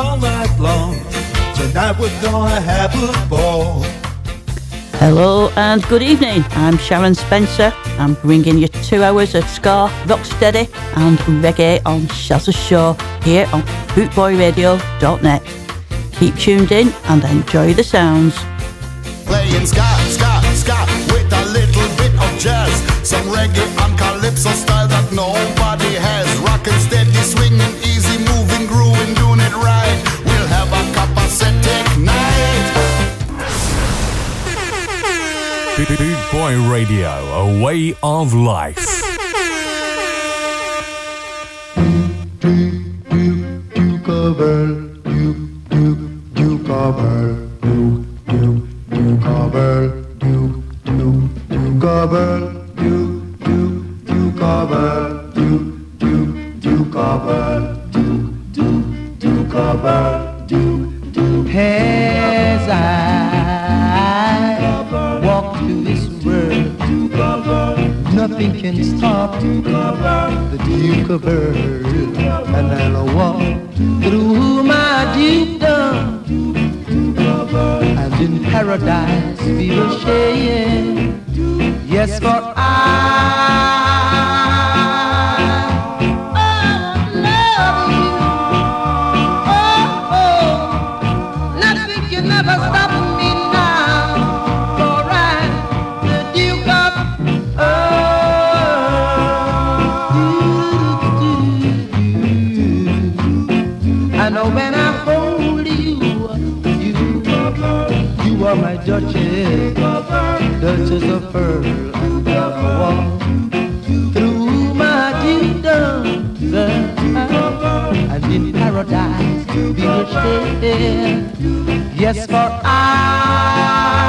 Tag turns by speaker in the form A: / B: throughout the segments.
A: party all night long. Tonight we're gonna have a ball.
B: Hello and good evening. I'm Sharon Spencer. I'm bringing you two hours of ska, rocksteady, and reggae on Shazza Show here on bootboyradio.net. Keep tuned in and enjoy the sounds.
C: Playing ska, ska, ska with a little bit of jazz. Some reggae and calypso style that nobody
D: Boy Radio, a way of life.
E: Duke Duke, Of Earl, and I'll walk through my dukedom, and in paradise we will share. Yes, for I. Walk through my dukedom, and in paradise we. Yes, for. I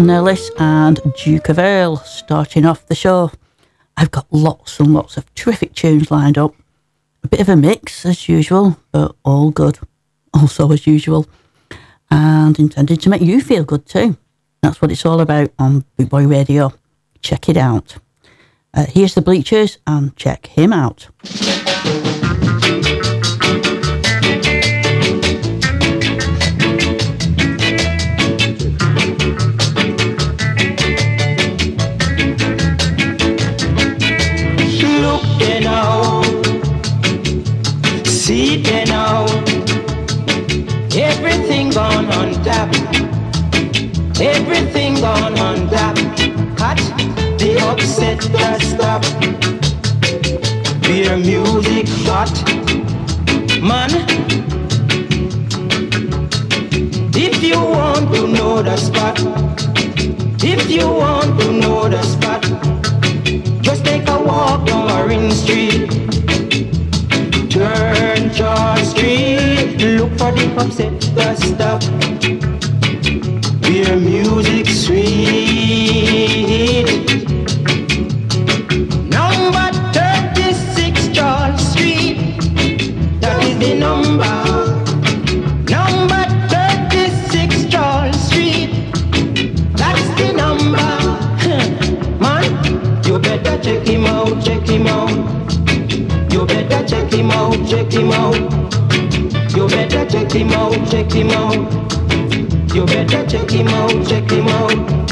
E: Earl.
B: Alton Ellis and Duke of Earl starting off the show. I've got lots and lots of terrific tunes lined up. A bit of a mix as usual, but all good. Also as usual. And intended to make you feel good too. That's what it's all about on Bootboy Radio. Check it out. Uh, here's the Bleechers and check him out.
F: Everything gone on that Cut the upset that stop. Beer music hot. Man. If you want to know the spot. If you want to know the spot. Just take a walk down Marine Street. Turn George Street. Look for the upset the stop music sweet. Number 36 Charles Street, that is the number. Number 36 Charles Street, that's the number. Man, you better check him out, check him out. You better check him out, check him out. You better check him out, check him out. You better check him out, check him out.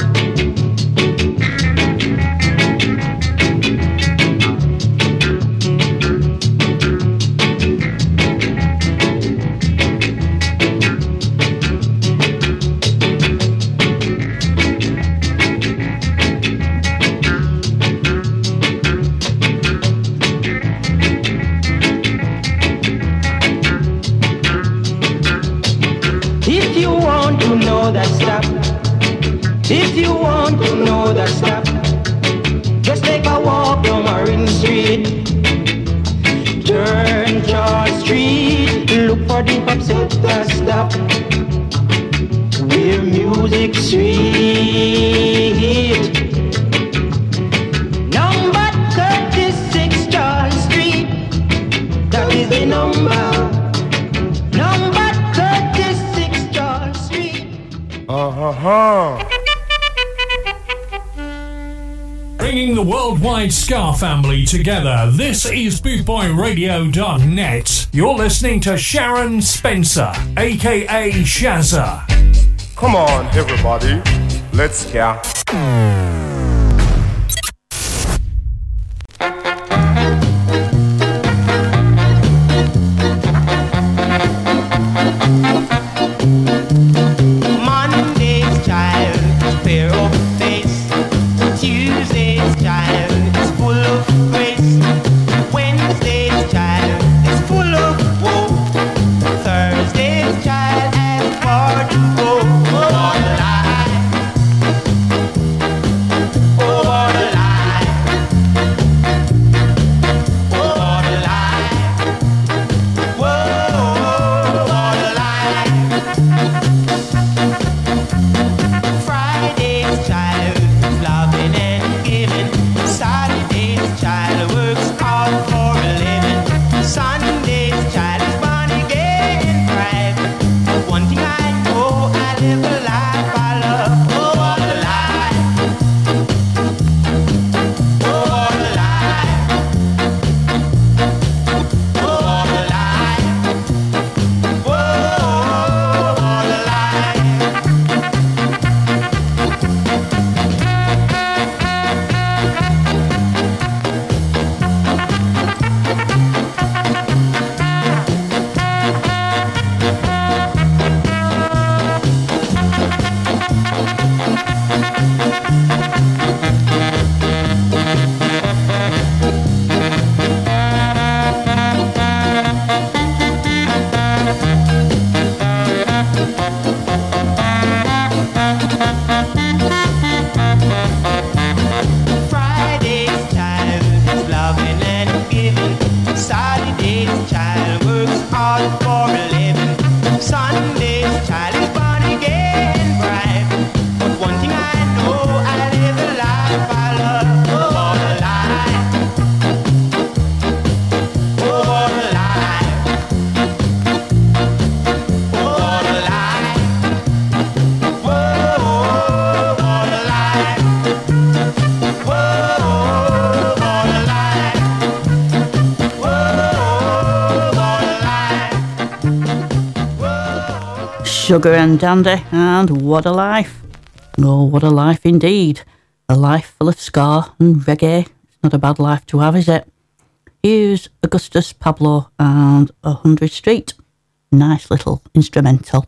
D: Ska family together. This is BootboyRadio.net. You're listening to Sharon Spencer, aka Shazza.
G: Come on, everybody, let's ska.
B: Sugar and Dandy, and what a life. Oh, what a life indeed. A life full of ska and reggae. It's not a bad life to have, is it? Here's Augustus Pablo and A 100 Street. Nice little instrumental.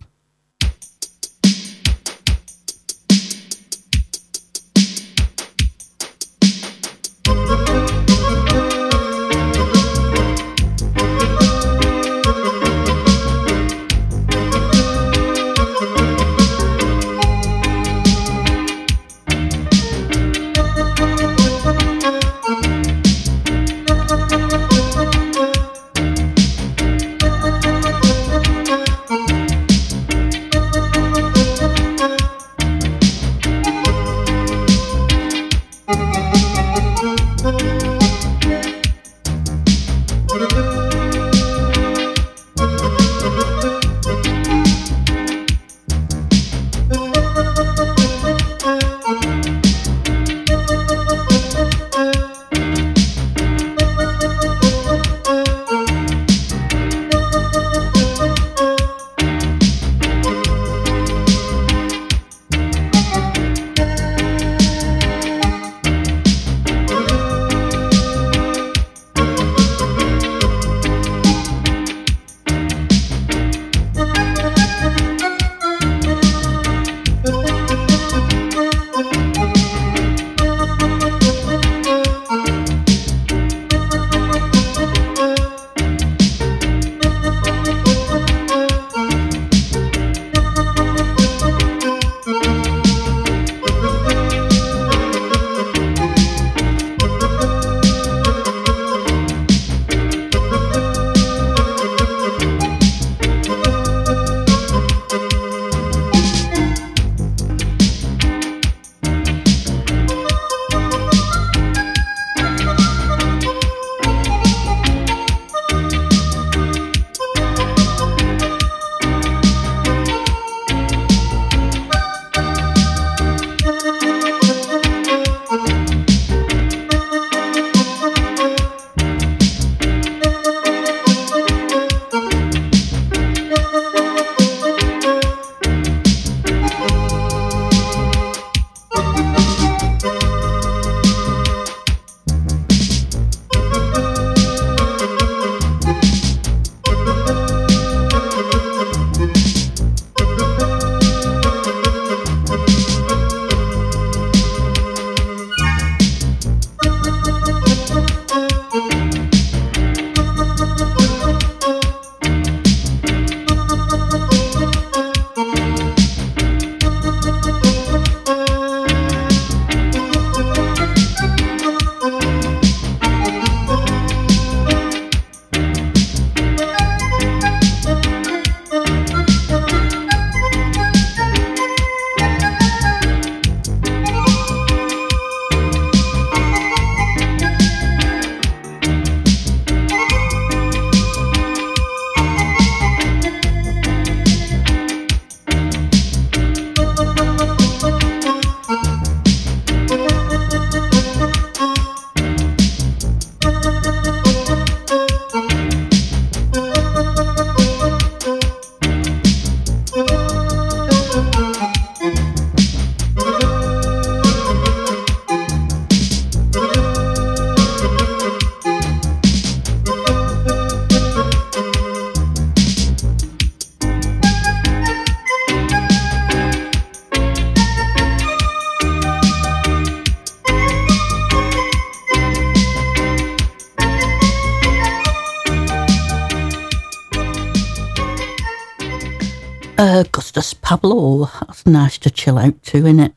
B: That's nice to chill out to, isn't it?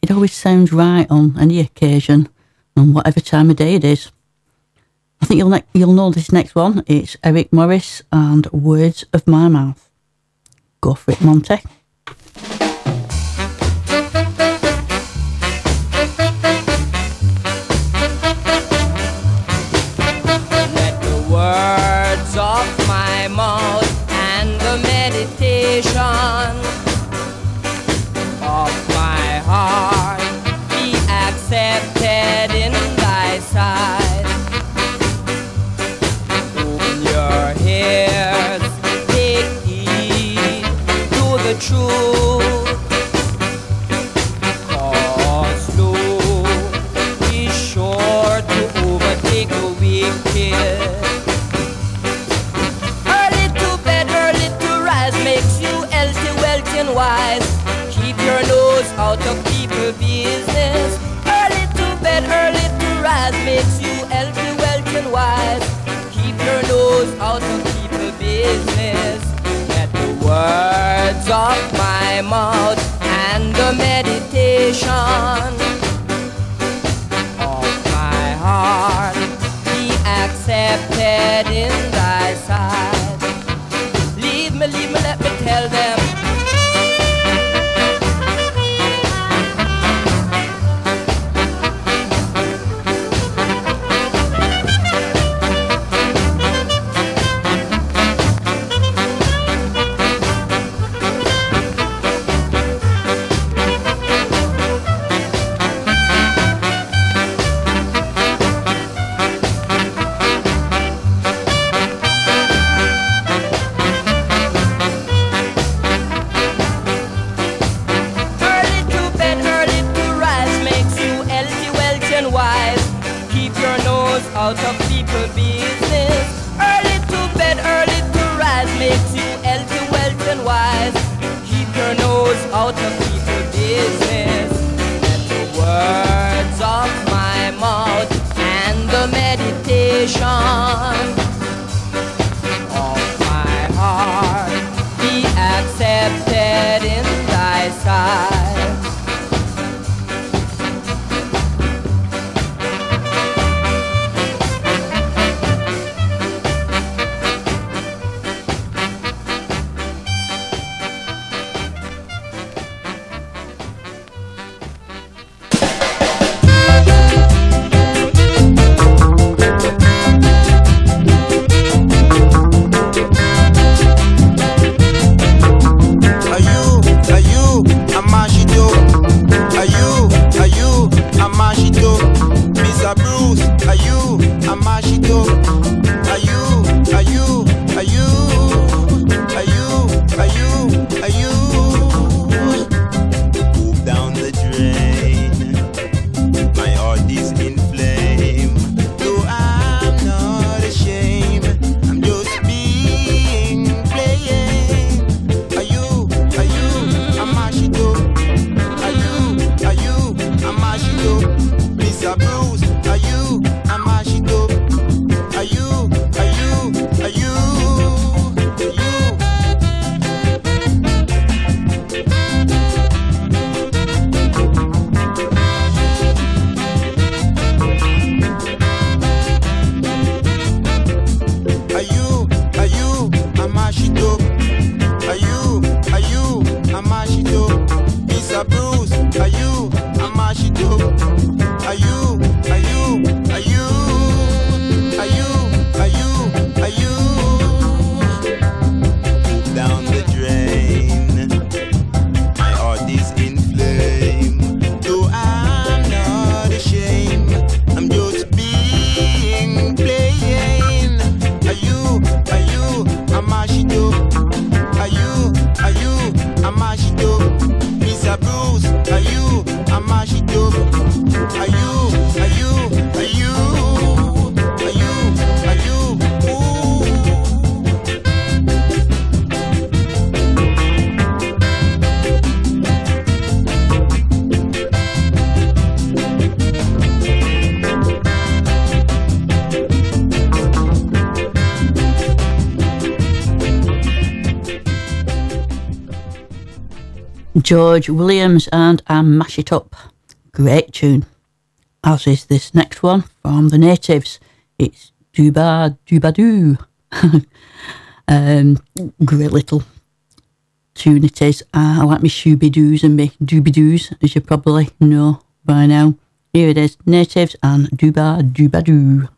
B: It always sounds right on any occasion, on whatever time of day it is. I think you'll ne- you'll know this next one. It's Eric Morris and Words of My Mouth. Go for it, Monty.
H: Let the words of out of people business. Let the words of my mouth and the meditation
G: George Williams and I Mash It Up. Great tune. As is this next one from the natives. It's Dooba Doo. um, great little tune it is. Uh, I like my shooby doos and my dooby doos, as you probably know by now. Here it is, natives and Dooba Dooba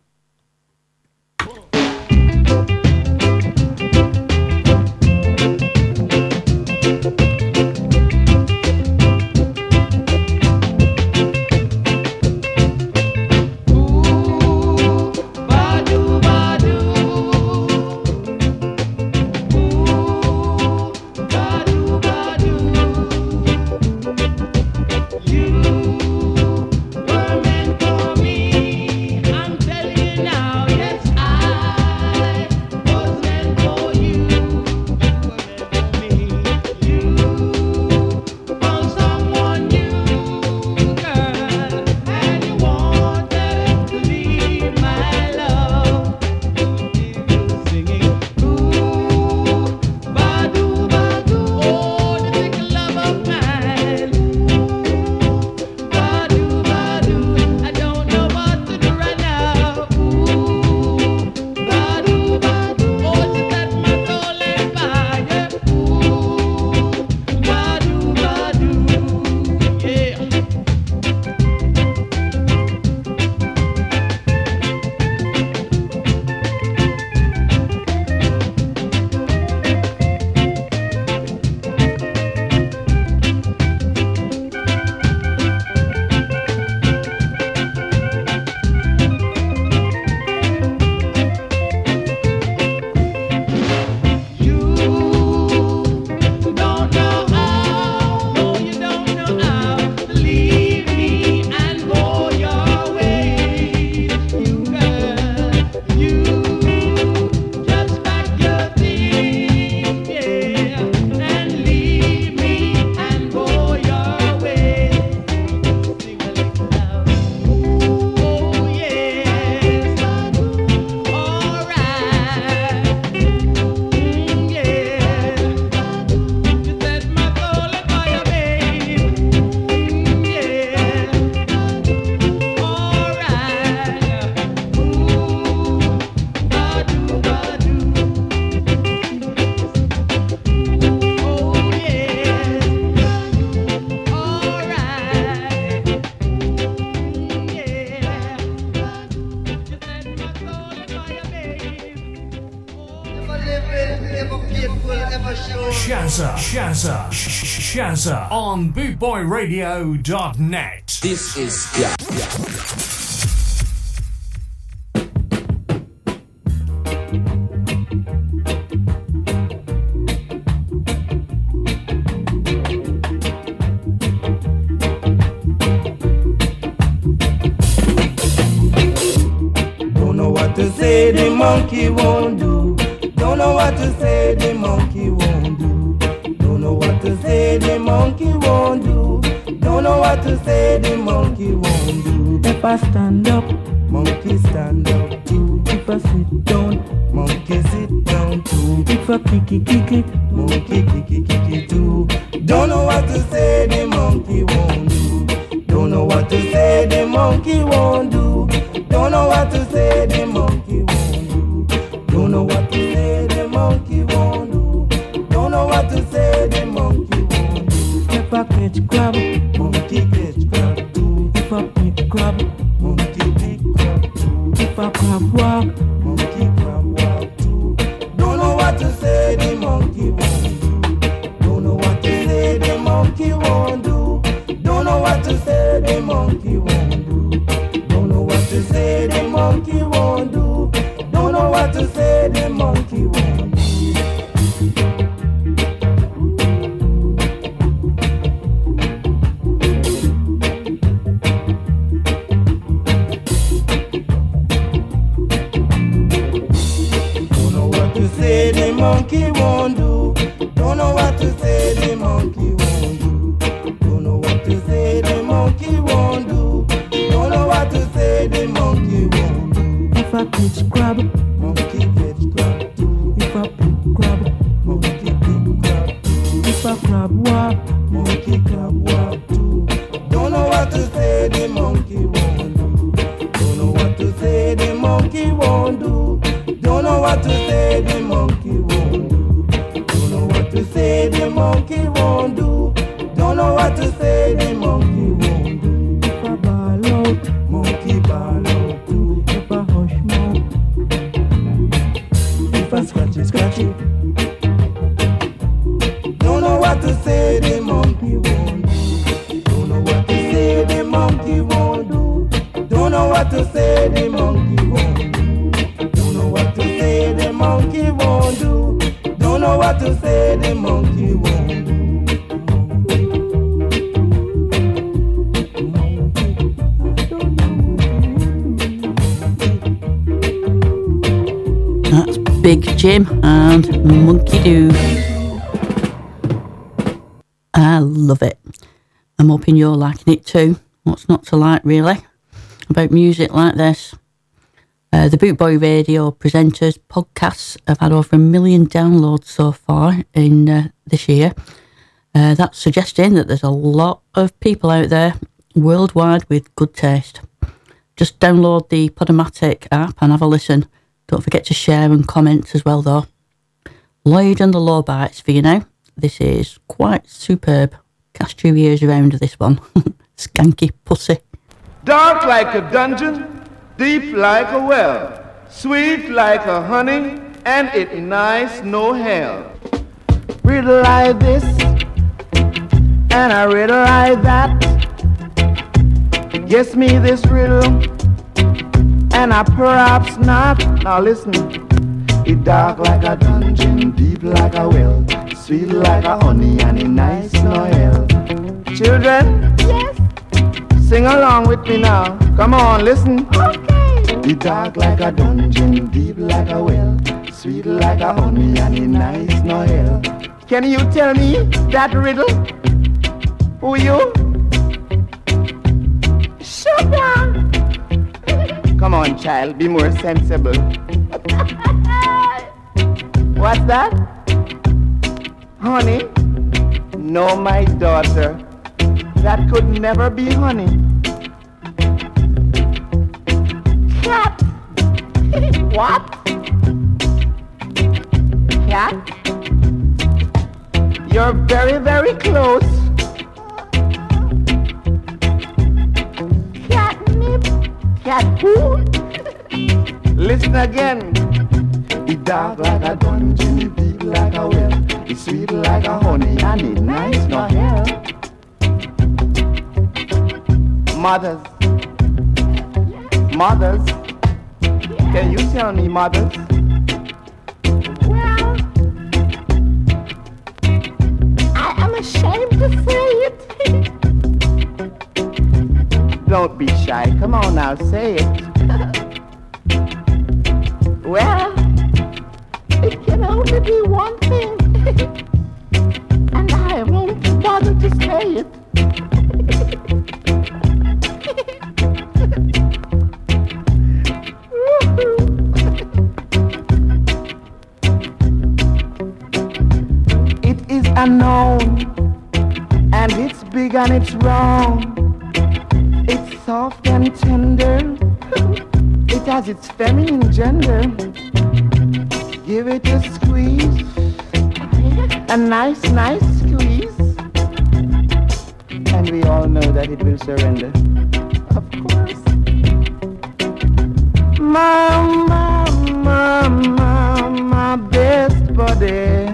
D: Shazza on bootboyradio.net.
I: This is yeah,
J: too. I kick it, kick monkey kick it, kick too. Don't know what to say, the monkey won't do. Don't know what to say, the monkey won't do. Don't know what to say, the monkey won't do. Don't know what to say, the monkey won't do. Don't know what to say, the monkey won't do. If I catch crab, monkey catch crab too. If I pick crab, monkey pick crab too. If I crab walk, too.
B: What's not to like, really, about music like this? Uh, the Bootboy Radio presenters podcasts have had over a million downloads so far in uh, this year. Uh, that's suggesting that there's a lot of people out there worldwide with good taste. Just download the Podomatic app and have a listen. Don't forget to share and comment as well, though. Lloyd and the Low Bites for you now. This is quite superb. Cast your ears around this one. Skanky pussy.
K: Dark like a dungeon, deep like a well, sweet like a honey, and it nice no hell. Riddle like this, and I riddle like that. Guess me this riddle, and I perhaps not. Now listen, it dark like a dungeon, deep like a well, sweet like a honey, and it nice no hell. Children, yes. Sing along with me now. Come on, listen. Okay. It dark like a dungeon, deep like a well, sweet like a honey, and it nice no hell. Can you tell me that riddle? Who you? Shut down. Come on, child, be more sensible. What's that? Honey? No, my daughter. That could never be honey. Cat. what? Cat? You're very, very close. Catnip. Cat who? Listen again. It dark like a dungeon, it deep like a well, it's sweet like a honey, and it nice no hell. Mothers, mothers, can you tell me, mothers? Well, I am ashamed to say it. Don't be shy. Come on now, say it. well, it can only be one thing. and I won't bother to say it. And it's wrong. It's soft and tender. it has its feminine gender. Give it a squeeze, a nice, nice squeeze, and we all know that it will surrender. Of course. Mama, mama, my my, my best buddy.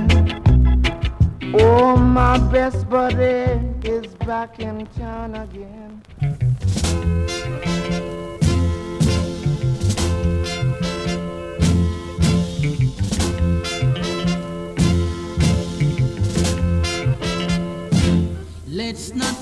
K: Oh, my best buddy back in town again.
E: Let's not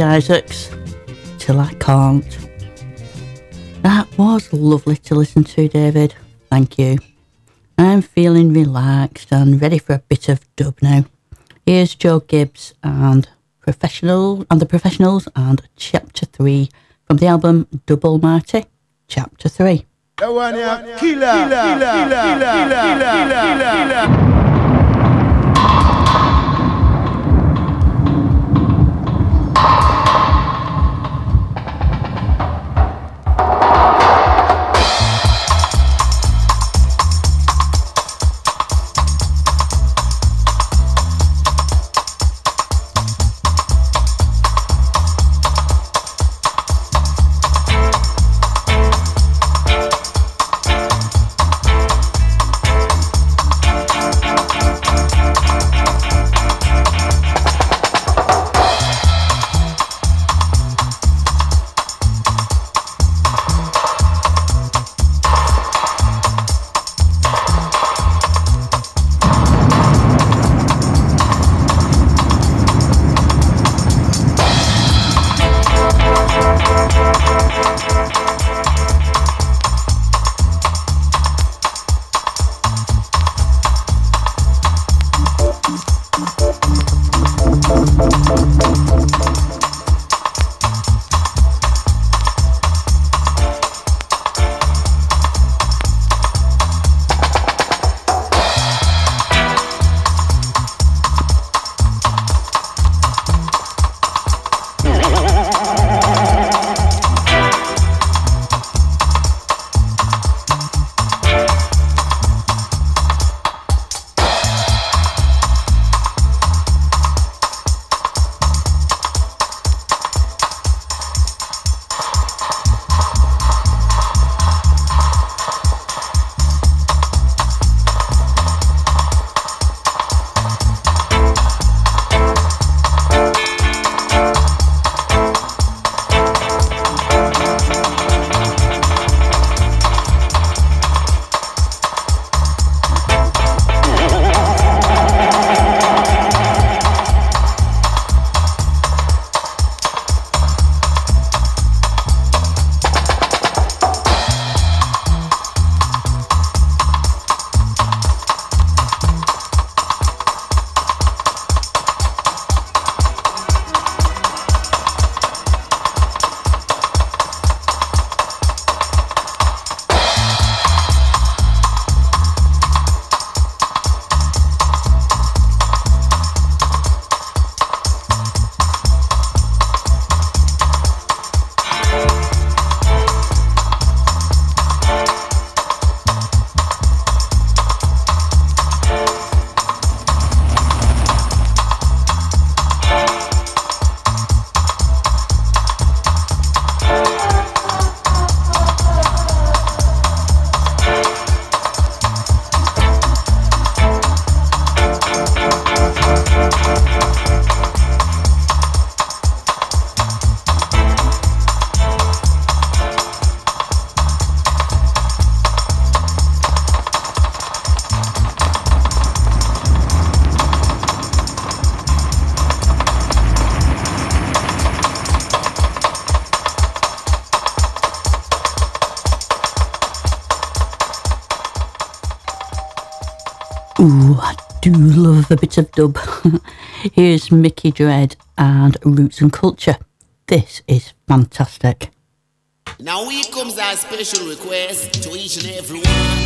B: Isaacs. Till I can't. That was lovely to listen to, David. Thank you. I'm feeling relaxed and ready for a bit of dub now. Here's Joe Gibbs and Professional and the Professionals and Chapter 3 from the album Dub Almighty, Chapter 3.
A: That one yeah, killer, killer, killer, killer, killer, killer, killer.
B: A bit of dub. Here's Mikey Dread and Roots and Culture. This is fantastic.
L: Now here comes our special request to each and every one.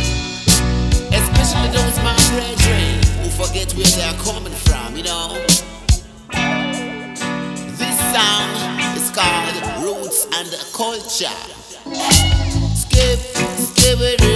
L: Especially those my brethren who forget where they are coming from, you know. This song is called Roots and Culture. Skip, skip it,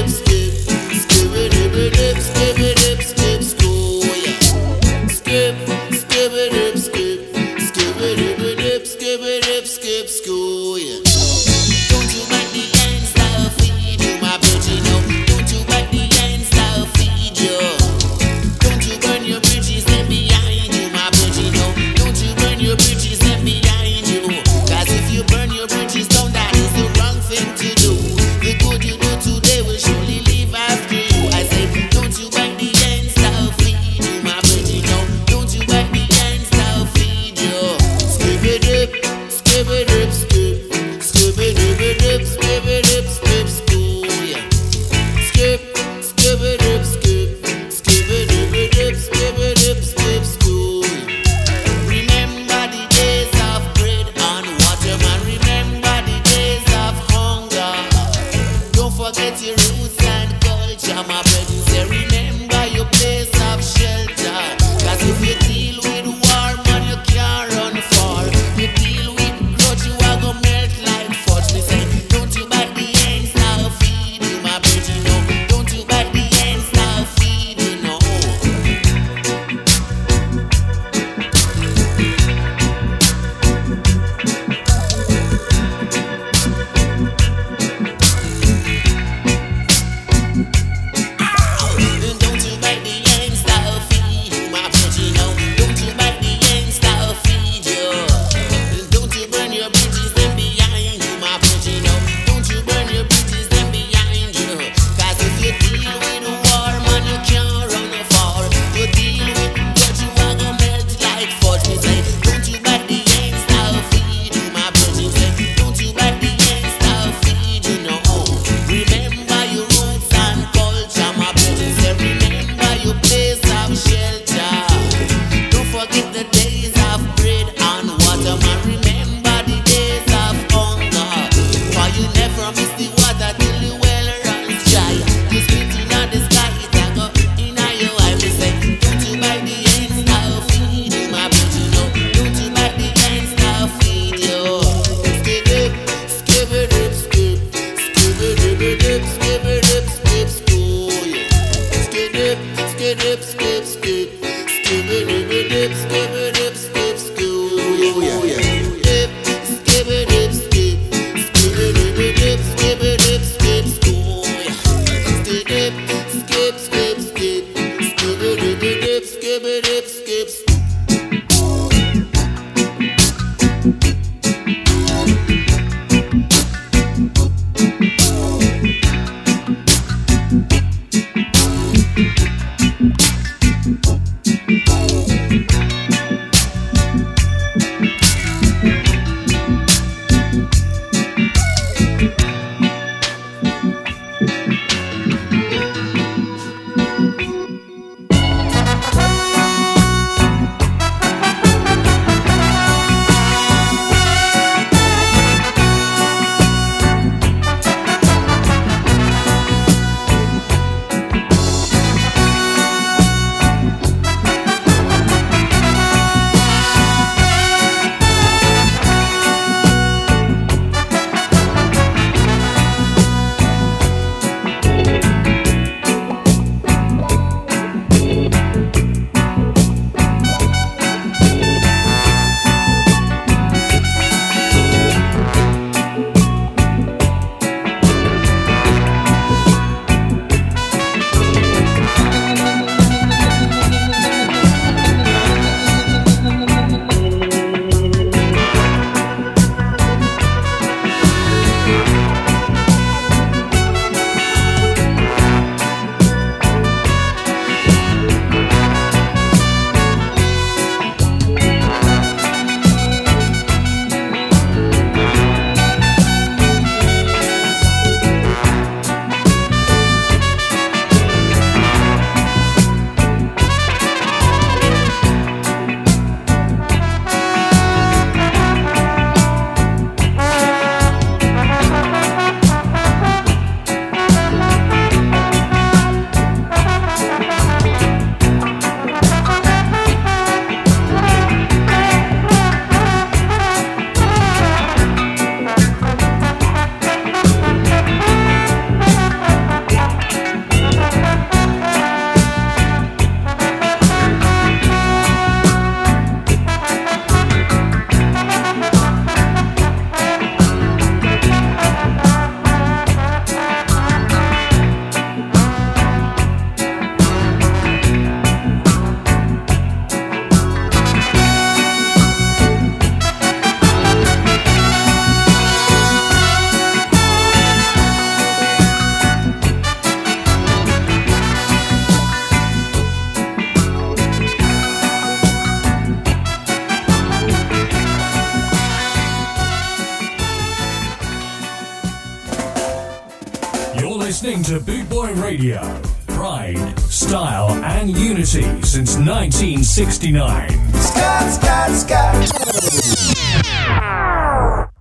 D: Radio. Pride, style, and unity since 1969.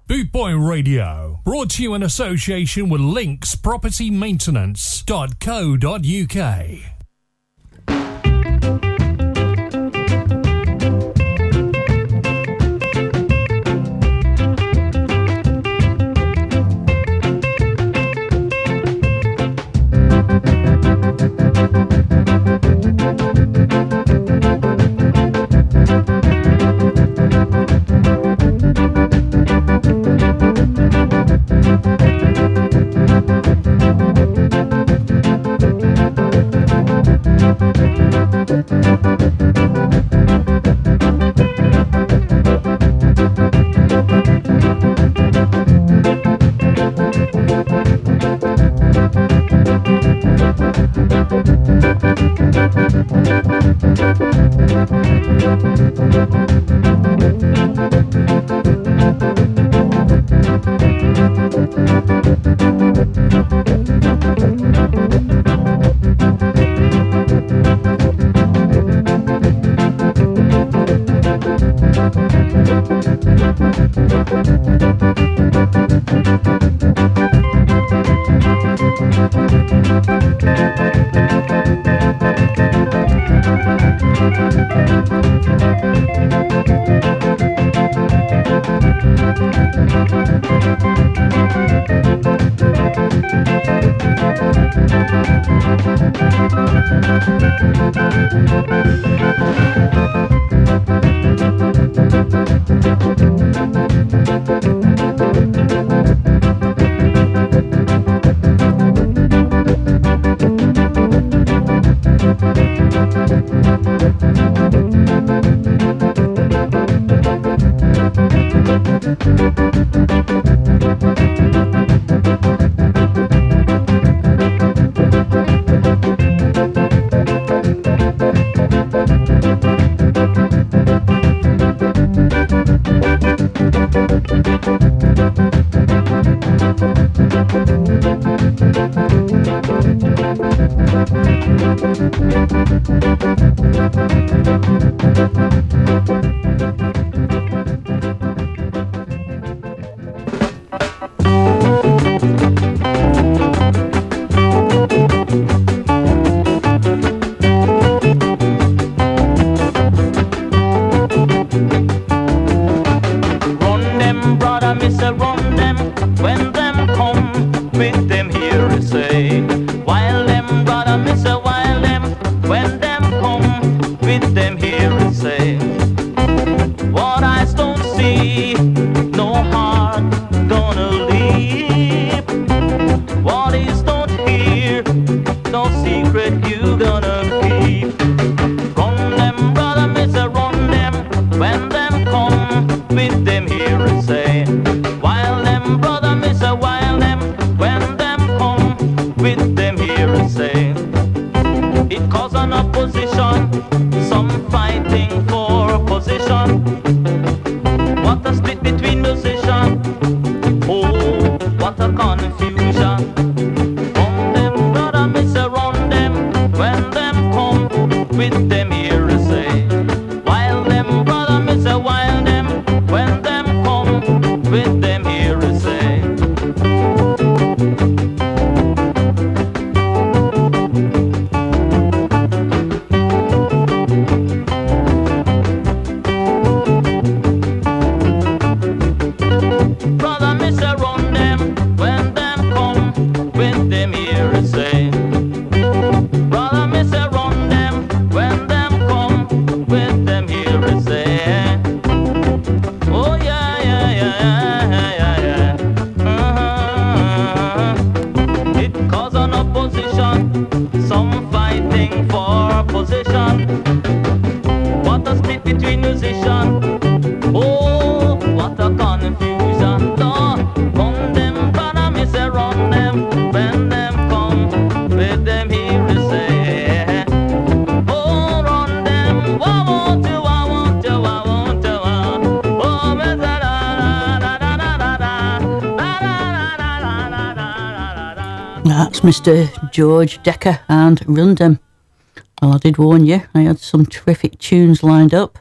D: Boot Boy Radio, brought to you in association with Links
B: vende. Mr. George Dekker and Rundum. Well, I did warn you, I had some terrific tunes lined up,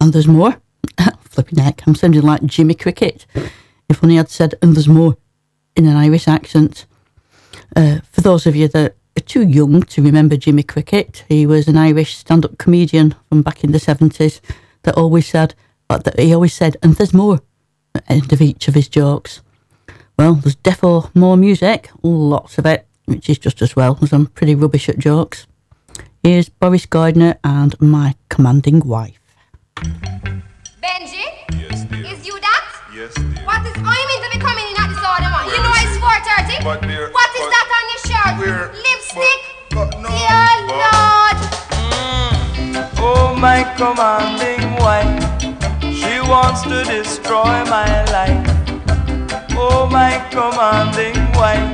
B: and there's more. Flipping heck, I'm sounding like Jimmy Cricket. If only I'd said, and there's more, in an Irish accent. Uh, for those of you that are too young to remember Jimmy Cricket, he was an Irish stand up comedian from back in the 70s that always said, but that he always said, and there's more, at the end of each of his jokes. Well, there's defo more music, lots of it, which is just as well, as I'm pretty rubbish at jokes. Here's Boris Gardiner and My Commanding Wife.
M: Benji? Is you that? Yes, dear. What is I'm into be coming in at this order, man? You know it's 4.30?
N: But, dear,
M: What is
N: but-
M: that on your shirt?
N: We're-
M: Lipstick?
N: but no,
M: Dear
N: but-
M: Lord.
O: Mm. Oh, my commanding wife, she wants to destroy my life. Oh, my commanding wife,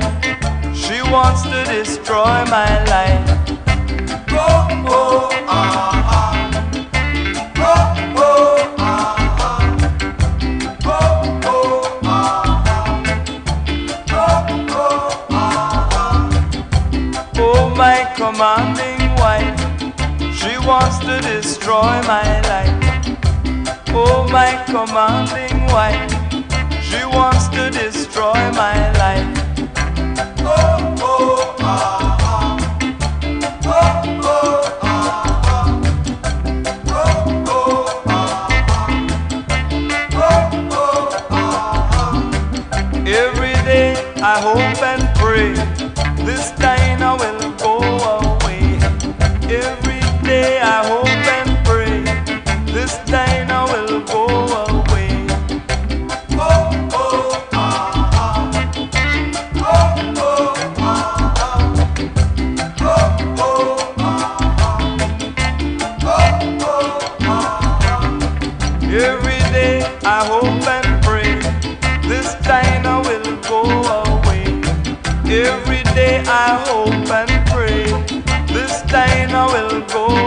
O: she wants to destroy my life. Oh, oh, ah, ah. Oh, oh, ah, ah. Oh, oh, ah, ah. Oh, oh, ah, ah. Oh,
G: my commanding wife. She wants to destroy my life. Oh, my commanding wife. She wants to destroy my life. I hope and pray this I will go away. Every day I hope go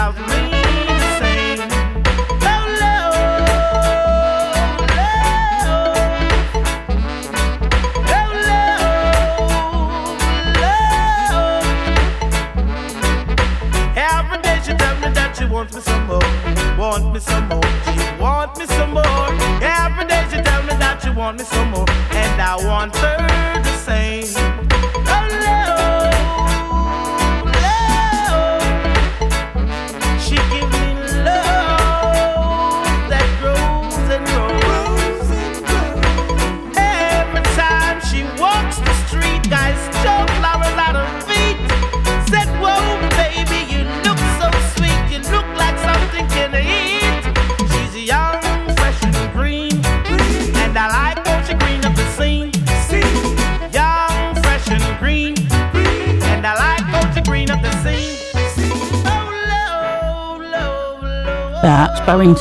J: she me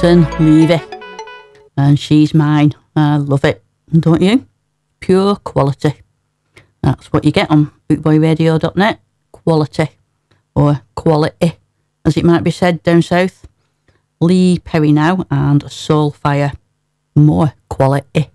J: Mountain Levy. And she's mine. I love it, don't you? Pure quality. That's what you get on bootboyradio.net. Quality. Or quality, as it might be said down south. Lee Perry now and Soulfire. More quality.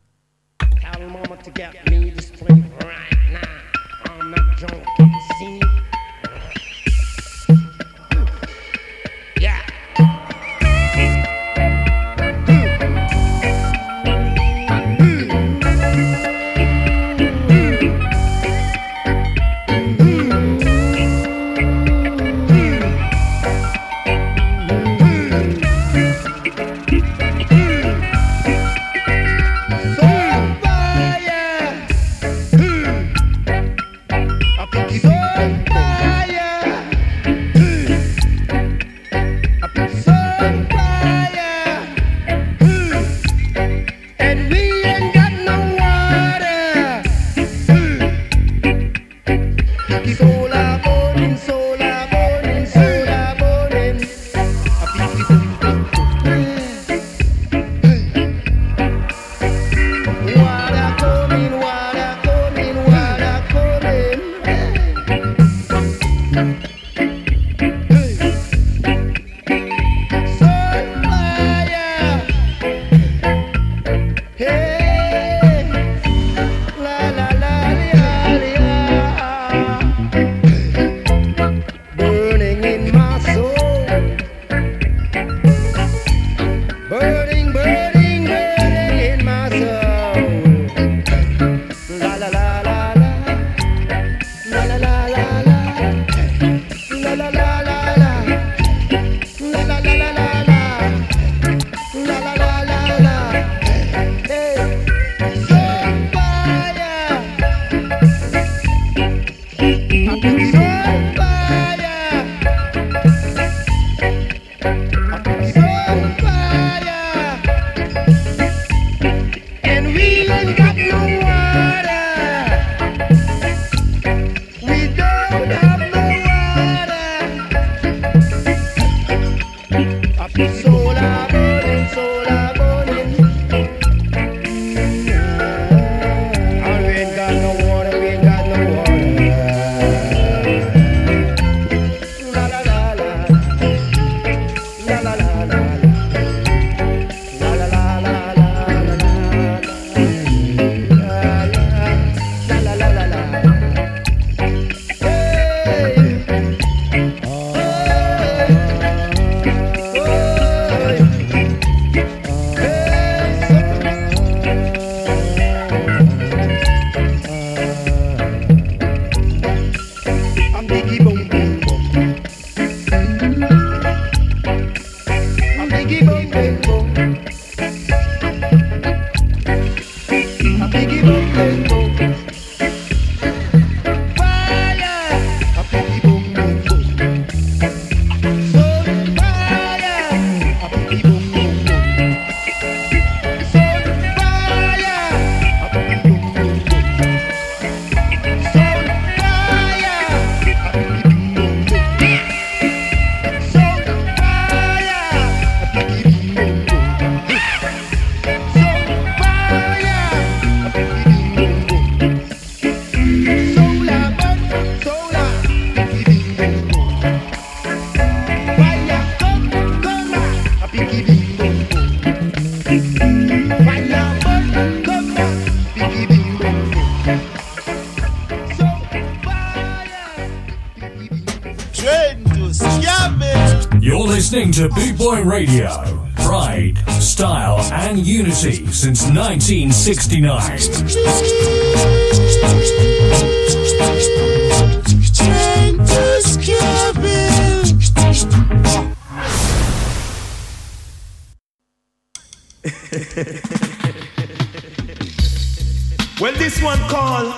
P: well, this one called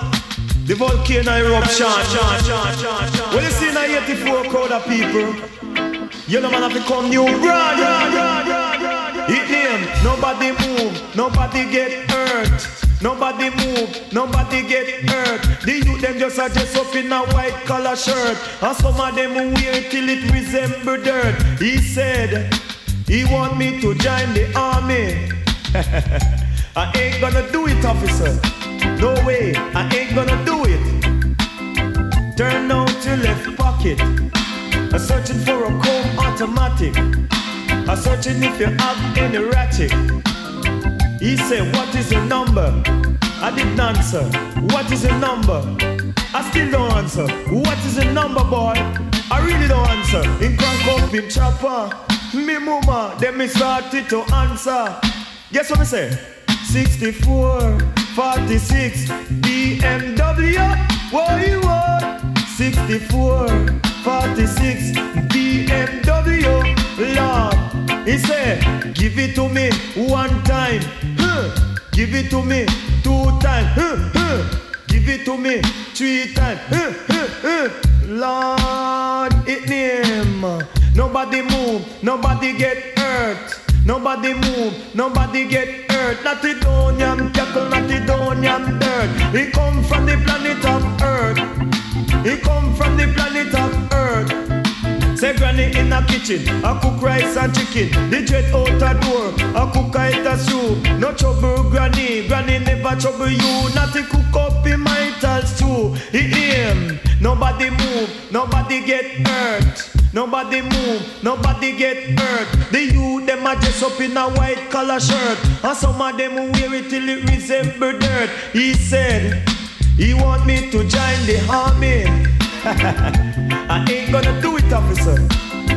P: the volcano eruption. Well, you see, now 84 crowd people. You know, man, have become new brand. It name, nobody move, nobody get hurt nobody move, nobody get hurt. The youth them just a dress up in a white collar shirt, and some of them wear till it resemble dirt. He said he want me to join the army. I ain't gonna do it, officer. No way, I ain't gonna do it. Turn out your left pocket. I'm searching for a comb automatic. I'm searching if you have any ratchet. He said, What is your number? I didn't answer. What is the number? I still don't answer. What is the number, boy? I really don't answer. In crank up in chopper. Me mama, then me started to answer. Guess what me say? 64, 46, BMW. What you want? 64, 46, BMW. Lord, he said, give it to me one time. Huh. Give it to me two times. Huh, huh. Give it to me three times. Huh, huh, huh. Lord, it name. Nobody move, nobody get hurt. Nobody move, nobody get hurt. Not the Donian cackle, not the Donian dirt. He come from the planet of Earth. He come from the planet of Earth. Say granny in a kitchen, I cook rice and chicken. The dread out a door, I cook a eat a soup. No trouble granny, granny never trouble you. Not to cook up in my stew. He aim, nobody move, nobody get hurt. Nobody move, nobody get hurt. The youth them a dress up in a white collar shirt, and some of them wear it till it resemble dirt. He said he want me to join the army. I ain't gonna do it, officer.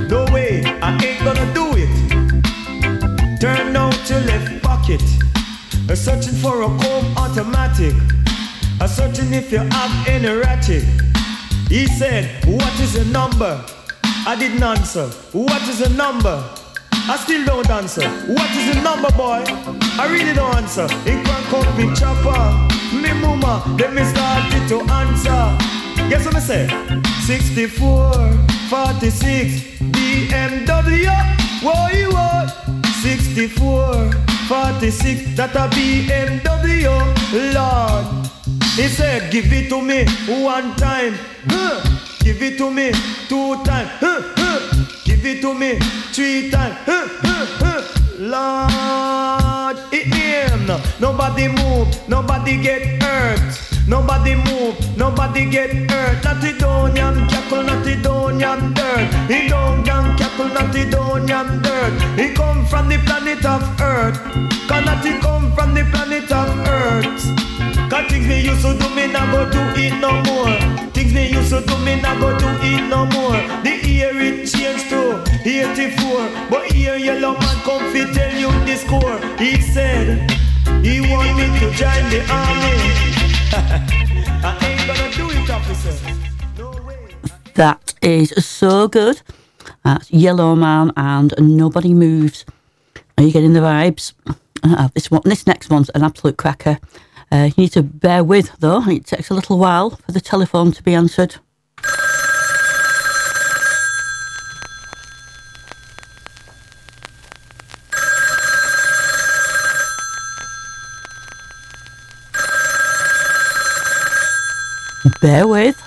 P: No way, I ain't gonna do it. Turn out your left pocket. I'm searching for a comb automatic. I'm searching if you have any ratchet. He said, What is your number? I didn't answer. What is your number? I still don't answer. What is your number, boy? I really don't answer. In crank up me chopper. Me mama, then me started to answer. Guess what I say? 64, 46, BMW. What you want? 64, 46, that a BMW. Lord. He said, give it to me one time. Huh. Give it to me two times. Huh, huh. Give it to me three times. Huh, huh, huh. Lord, it him. Nobody move, nobody get hurt. Nobody move, nobody get hurt. Not the Donian cackle, not the Donian dirt. He don't gang cackle, not the Donian dirt. He come from the planet of Earth. Cause he come from the planet of Earth. Cause things me used to do, me not go do it no more. Things me used to do, me not go do it no more. The year it changed to 84. But here yellow man come fi tell you the score. He said he want me to join the army.
B: That is so good. That's Yellowman and Nobody Moves. Are you getting the vibes? Uh, this one, this next one's an absolute cracker. Uh, you need to bear with though. It takes a little while for the telephone to be answered. Bear with.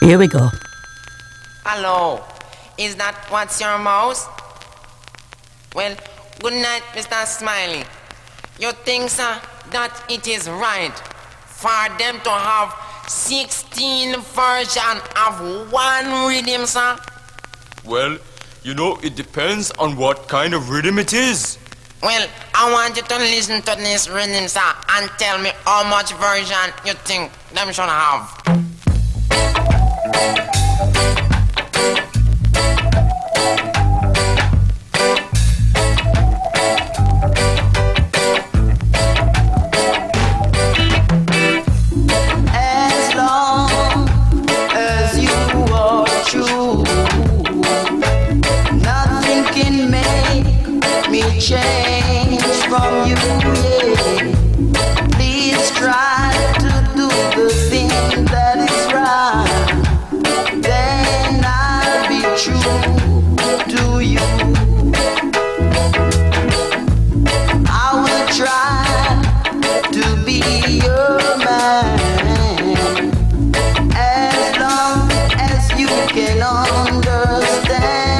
B: Here we go.
Q: Hello, is that what's your mouse? Well, good night, Mr. Smiley. You think, sir, that it is right for them to have 16 version of one rhythm, sir?
R: Well, you know, it depends on what kind of rhythm it is.
Q: Well, I want you to listen to this rhythm, sir, and tell me how much version you think them should have.
S: understand.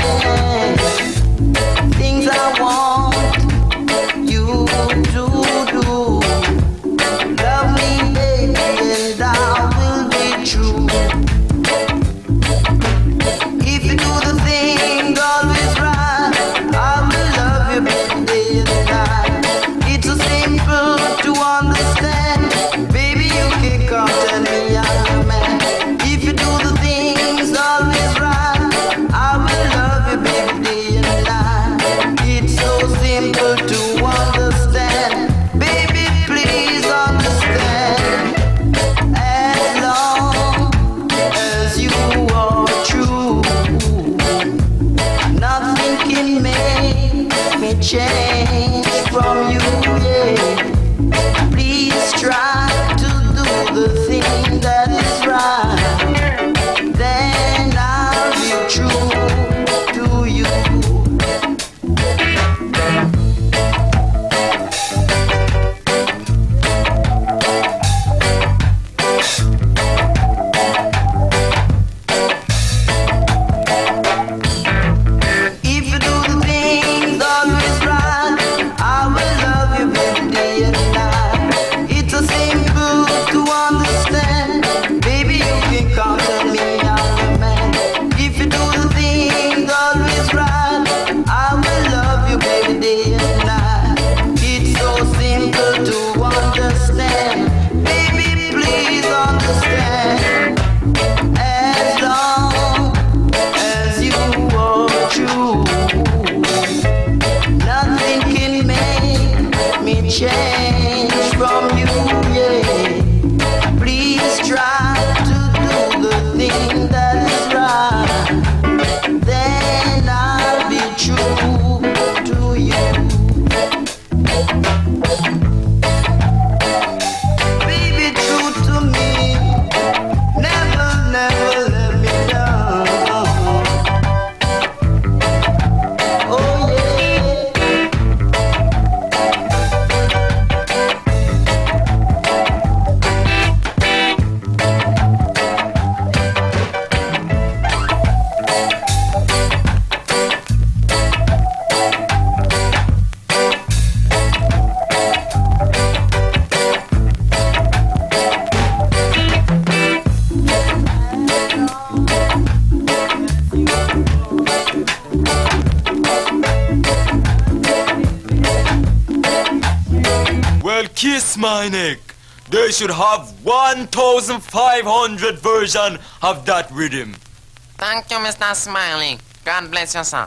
R: should have 1,500 version of that rhythm.
Q: Thank you, Mr. Smiley. God bless you, sir.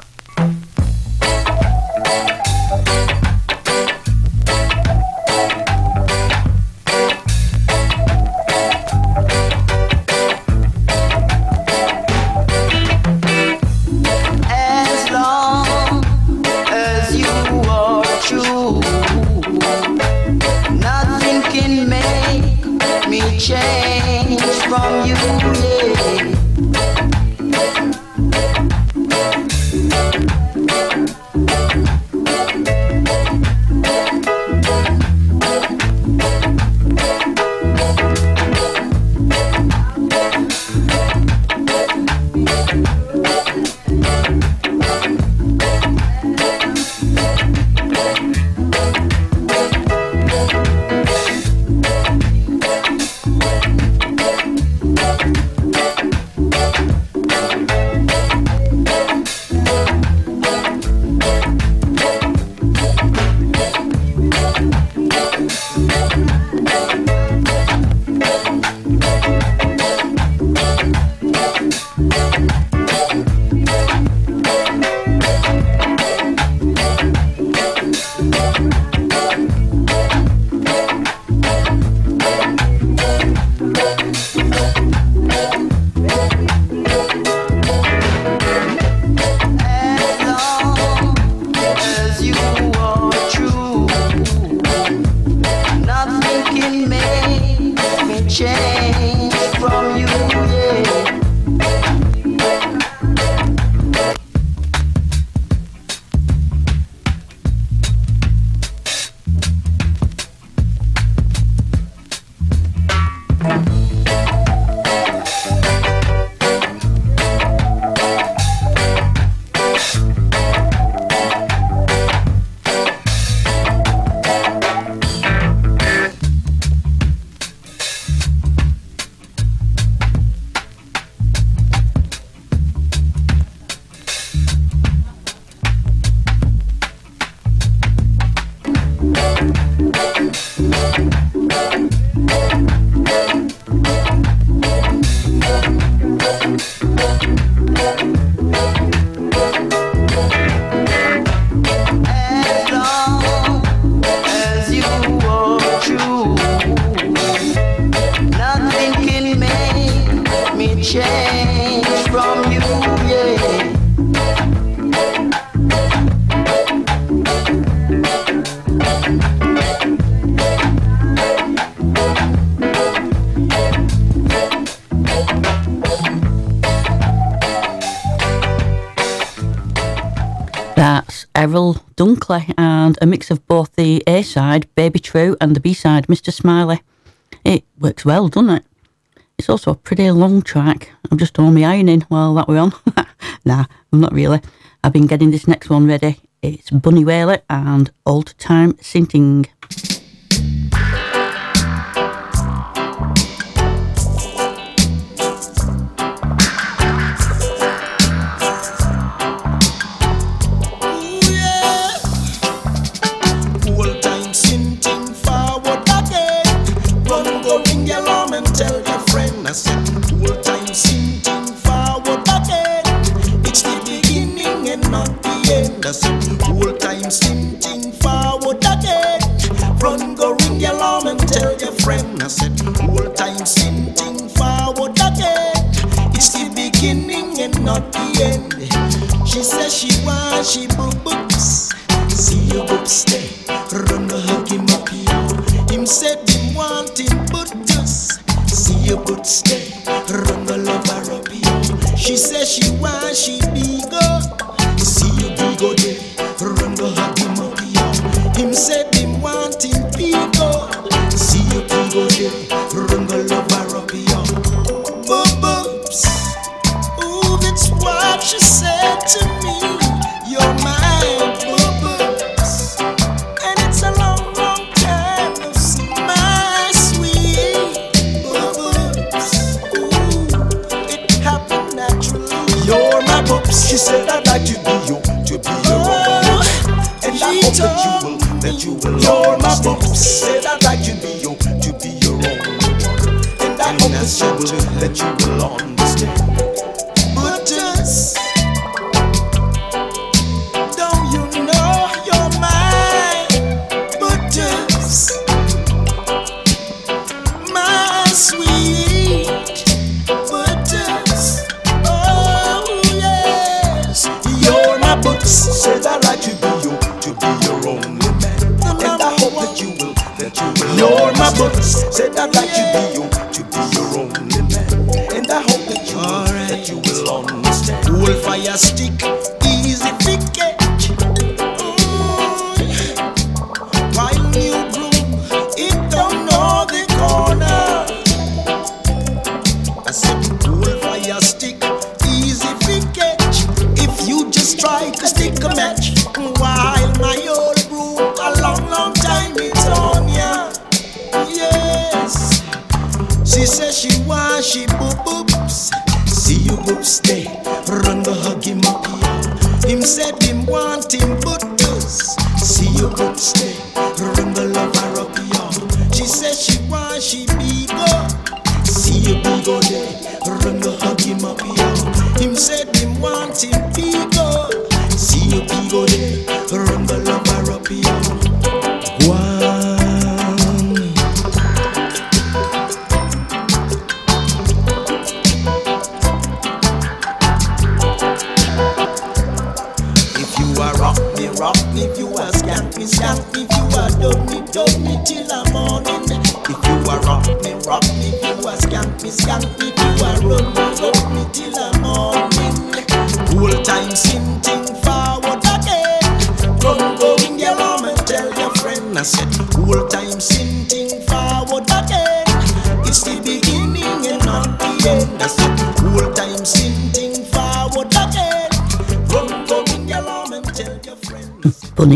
B: side, Baby True, and the B side, Mr. Smiley. It works well, doesn't it? It's also a pretty long track. I'm just on my ironing while that we're on. nah, I'm not really. I've been getting this next one ready. It's Bunny Wailer and Old Time Sinting.
T: The you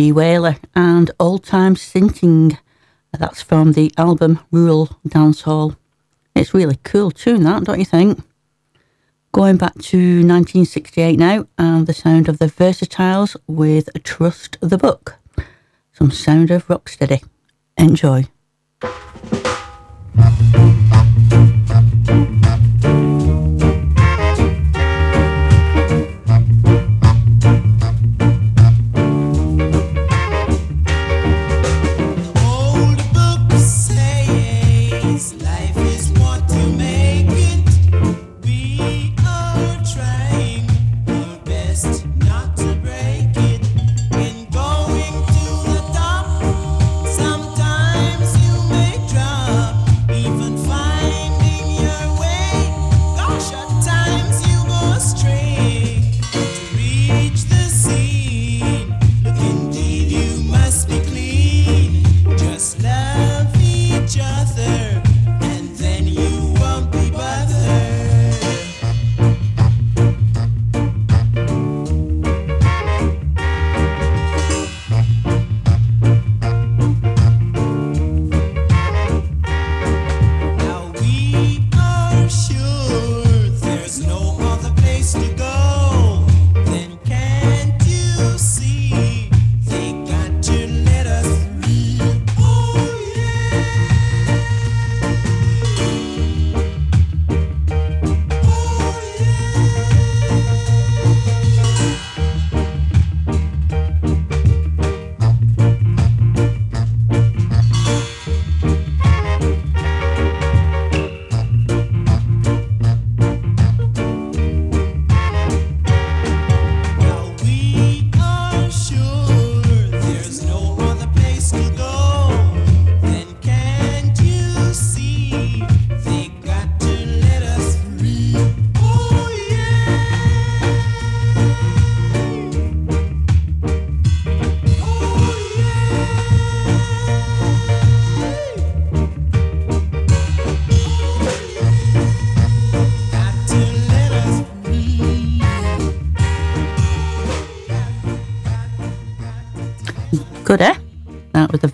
B: Bunny Wailer and Old Time Sinting. That's from the album Rule Dance Hall. It's really cool tune, that, don't you think? Going back to 1968 now, and the sound of the Versatiles with Trust the Book. Some sound of rocksteady. Enjoy.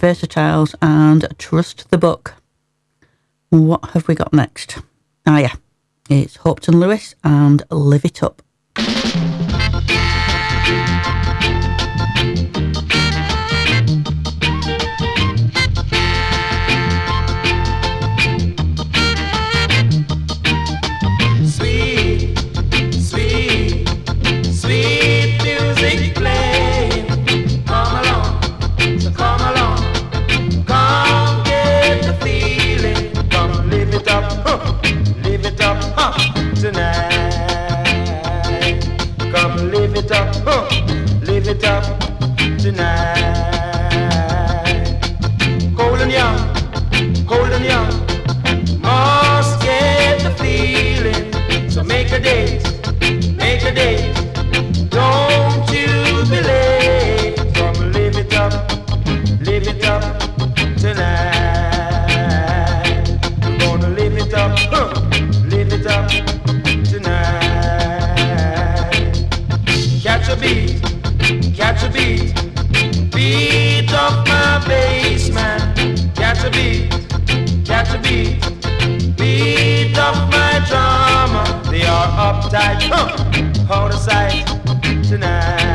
B: Versatiles and Trust the Book. What have we got next? Ah, yeah, it's Hopeton Lewis and Live It Up.
G: beat, catch a beat, beat of my drama. They are uptight, huh, out of sight tonight.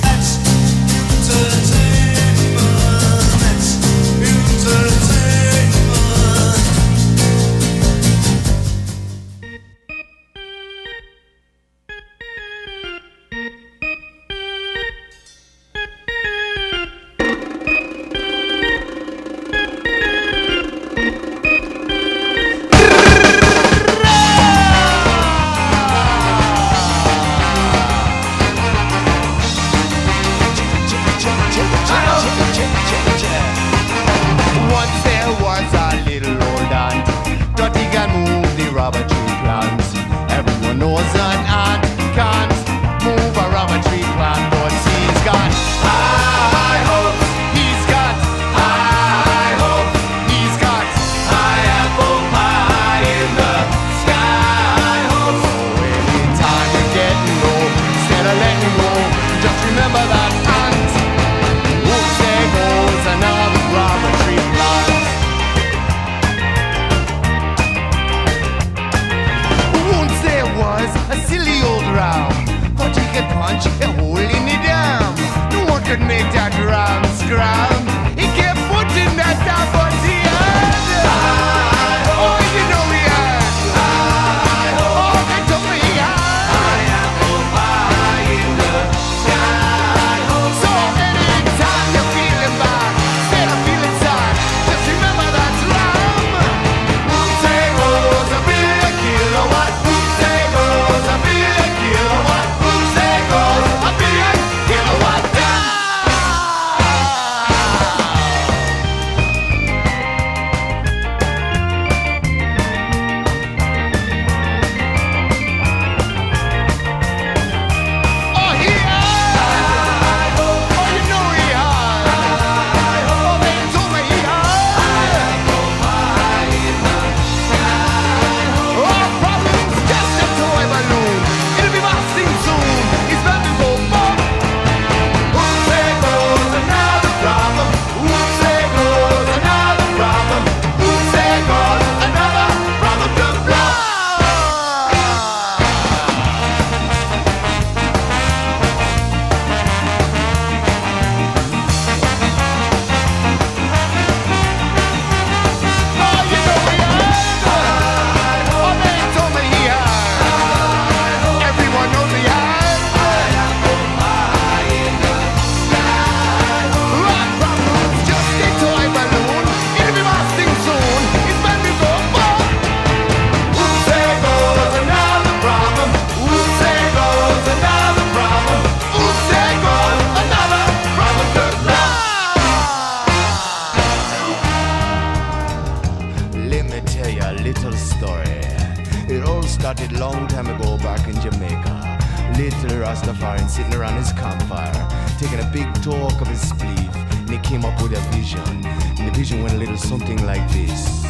C: their vision. And the vision went a little something like this.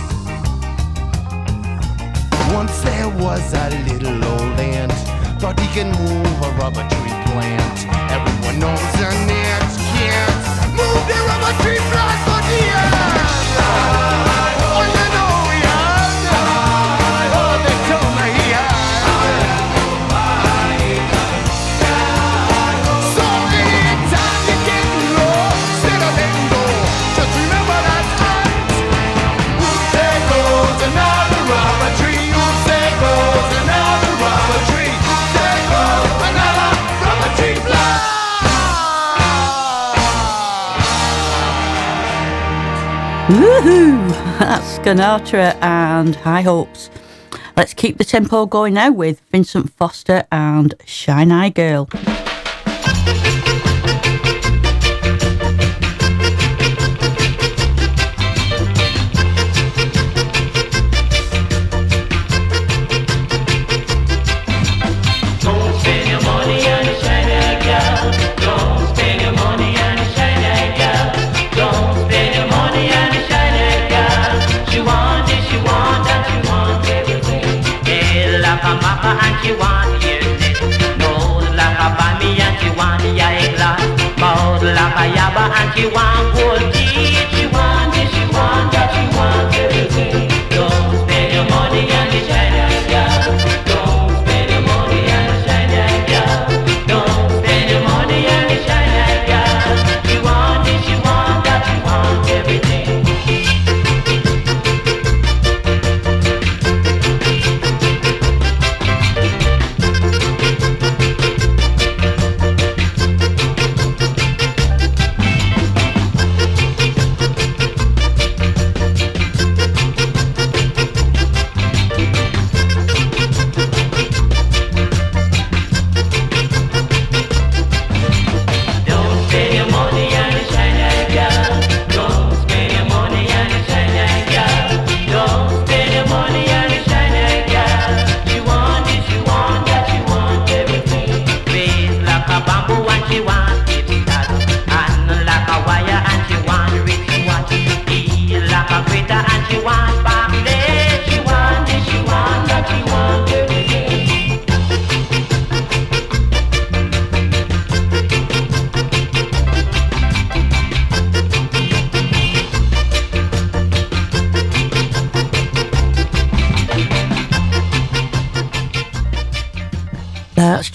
C: Once there was a little old ant, thought he can move a rubber tree plant. Everyone knows an ant can't move their rubber tree plant, but the ant.
B: Woohoo! That's Ganatra and High Hopes. Let's keep the tempo going now with Vincent Foster and Shine Eye Girl.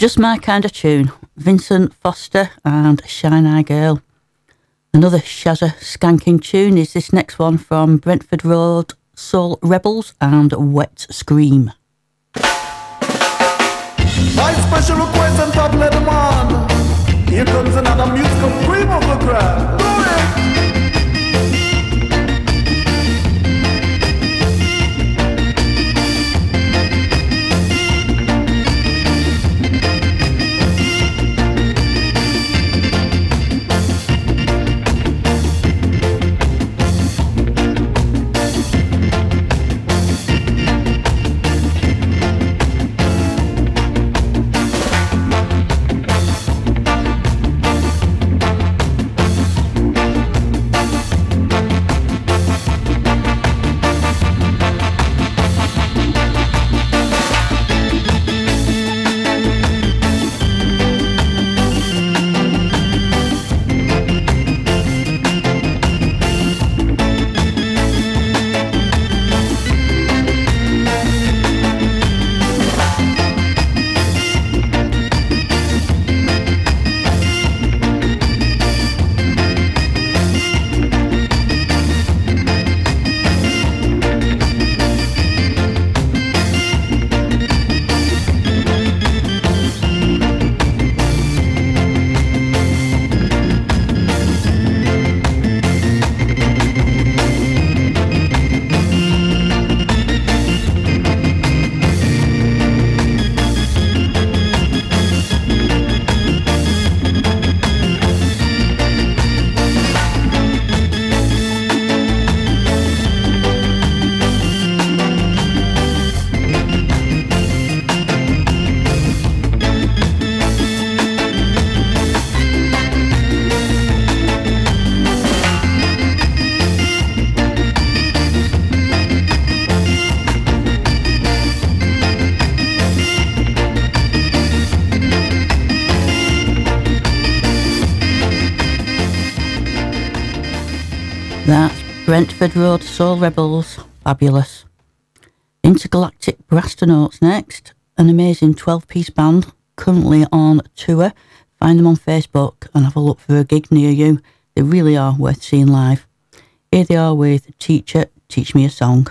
B: Just My Kind of Tune, Vincent Foster and Shine Eye Girl. Another shazzer skanking tune is this next one from Brentford Road Soul Rebels and Wet Scream.
U: Special request and. Here comes another musical cream of the crowd.
B: Brentford Road Soul Rebels, fabulous. Intergalactic Brastonauts next, an amazing 12 piece band currently on tour. Find them on Facebook and have a look for a gig near you. They really are worth seeing live. Here they are with Teacher, Teach Me a Song.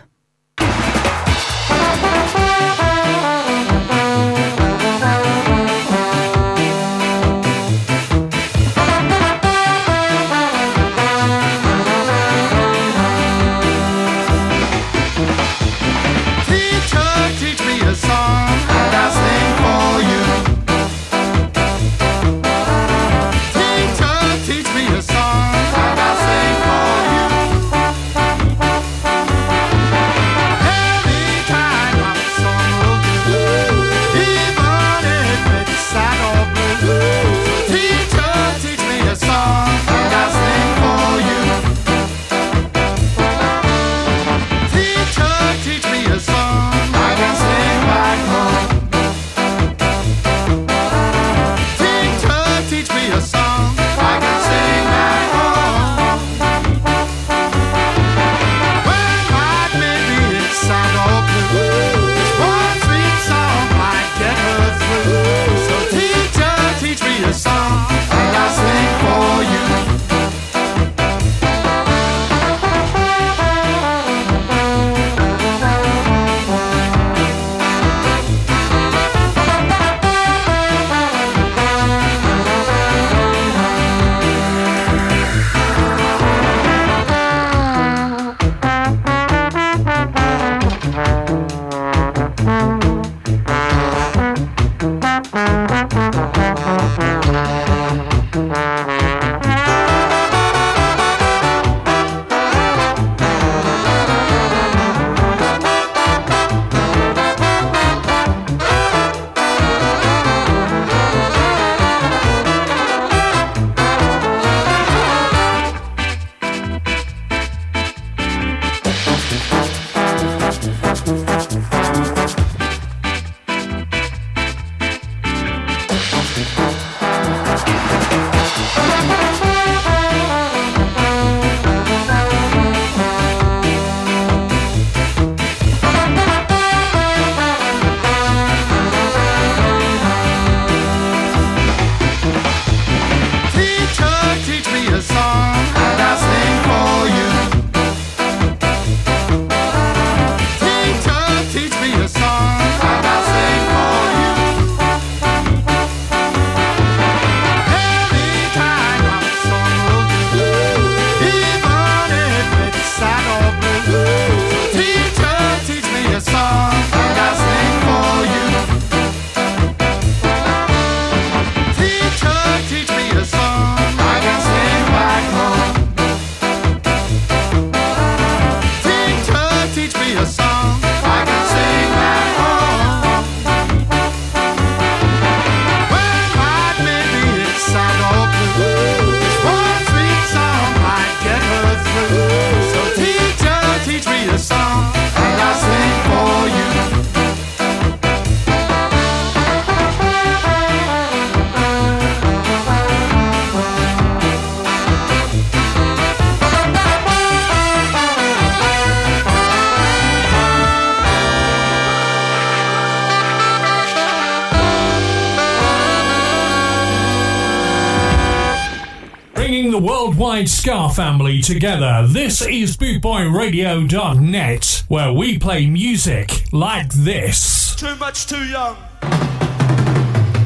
D: worldwide ska family together. This is bootboyradio.net, where we play music like this.
V: Too much, too young.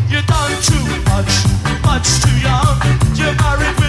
V: You're done too much, much too young. You're married with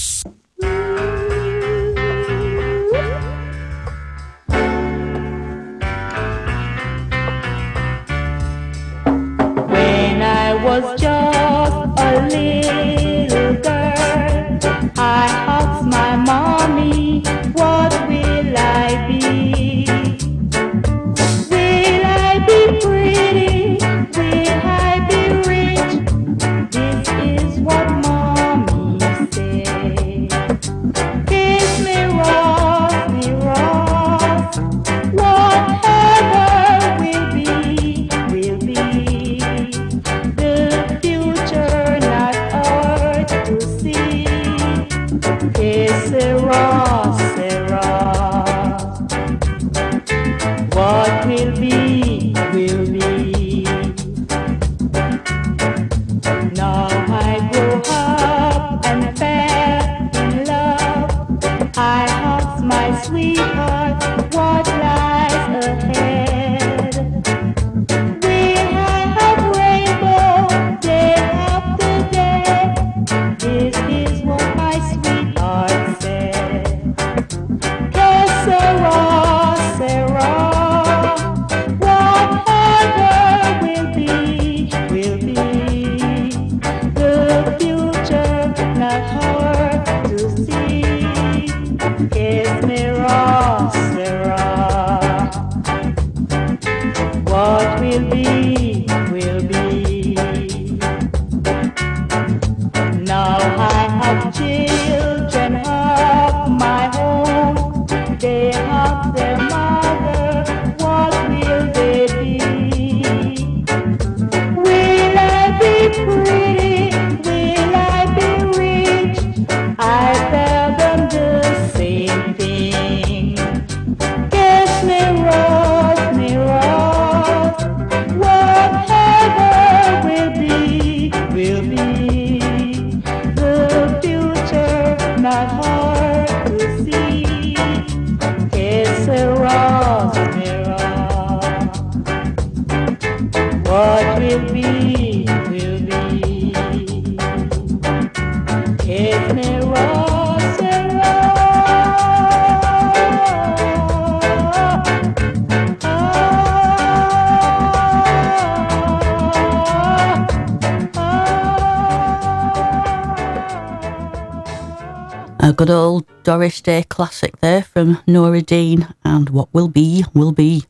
B: classic there from Nora Dean and What Will Be, Will Be.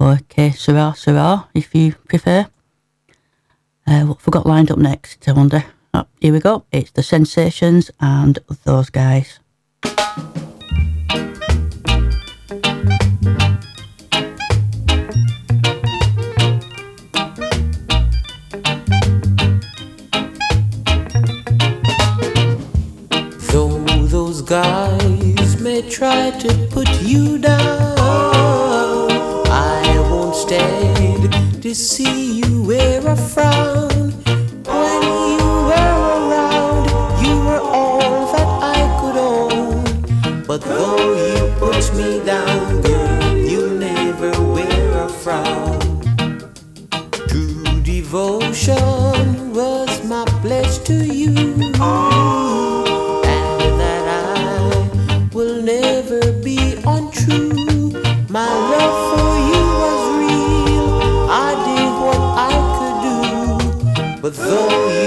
B: Or Sarah, Sarah, if you prefer. Uh, what have we got lined up next, I wonder? Oh, here we go. It's The Sensations and those guys.
W: God they try to put you down, I won't stand to see you wear a frown. When you were around, you were all that I could own. But though you put me down, girl, you never wear a frown. True devotion was my pledge to you. But though you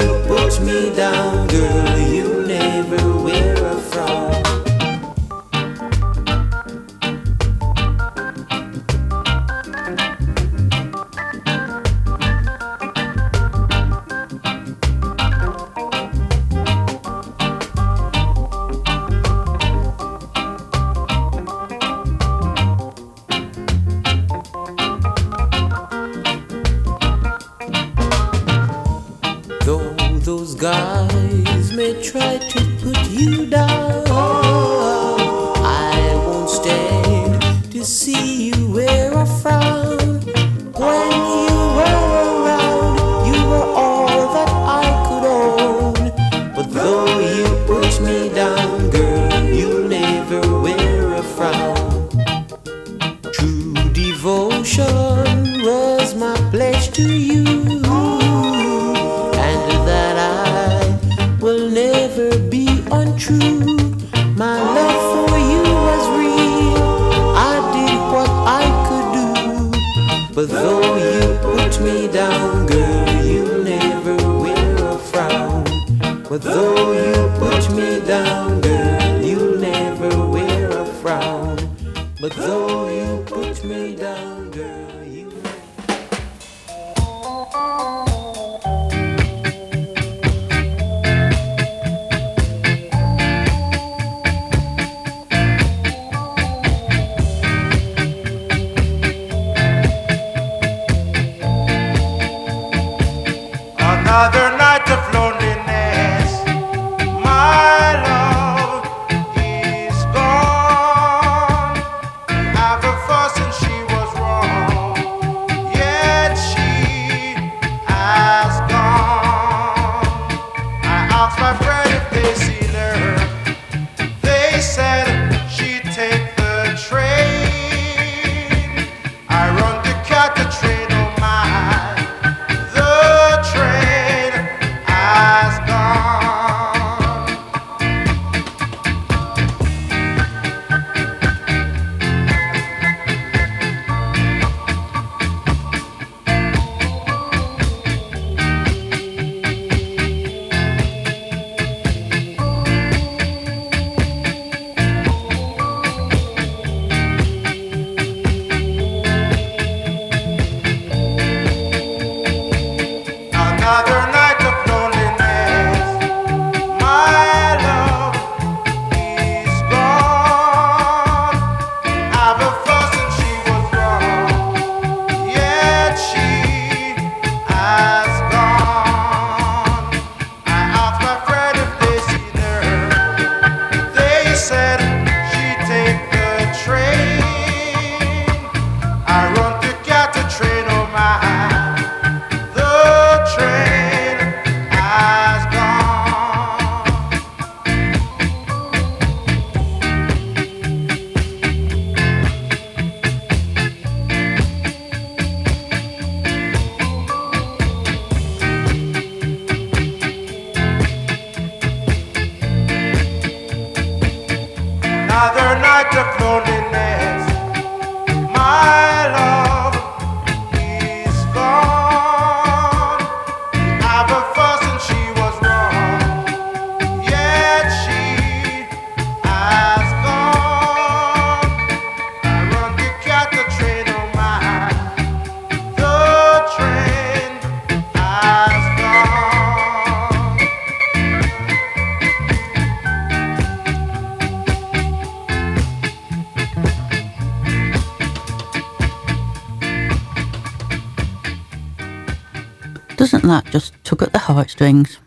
W: that
B: just tug at the heartstrings?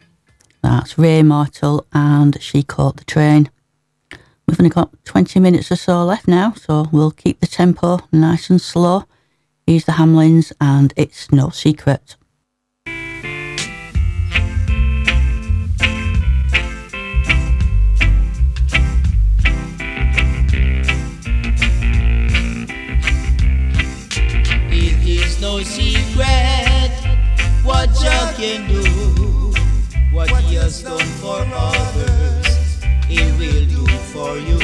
B: That's Ray Martel and She Caught the Train. We've only got 20 minutes or so left now, so we'll keep the tempo nice and slow. Here's the Hamlins and It's No Secret.
X: Can do, what He has done for others, He will do for you.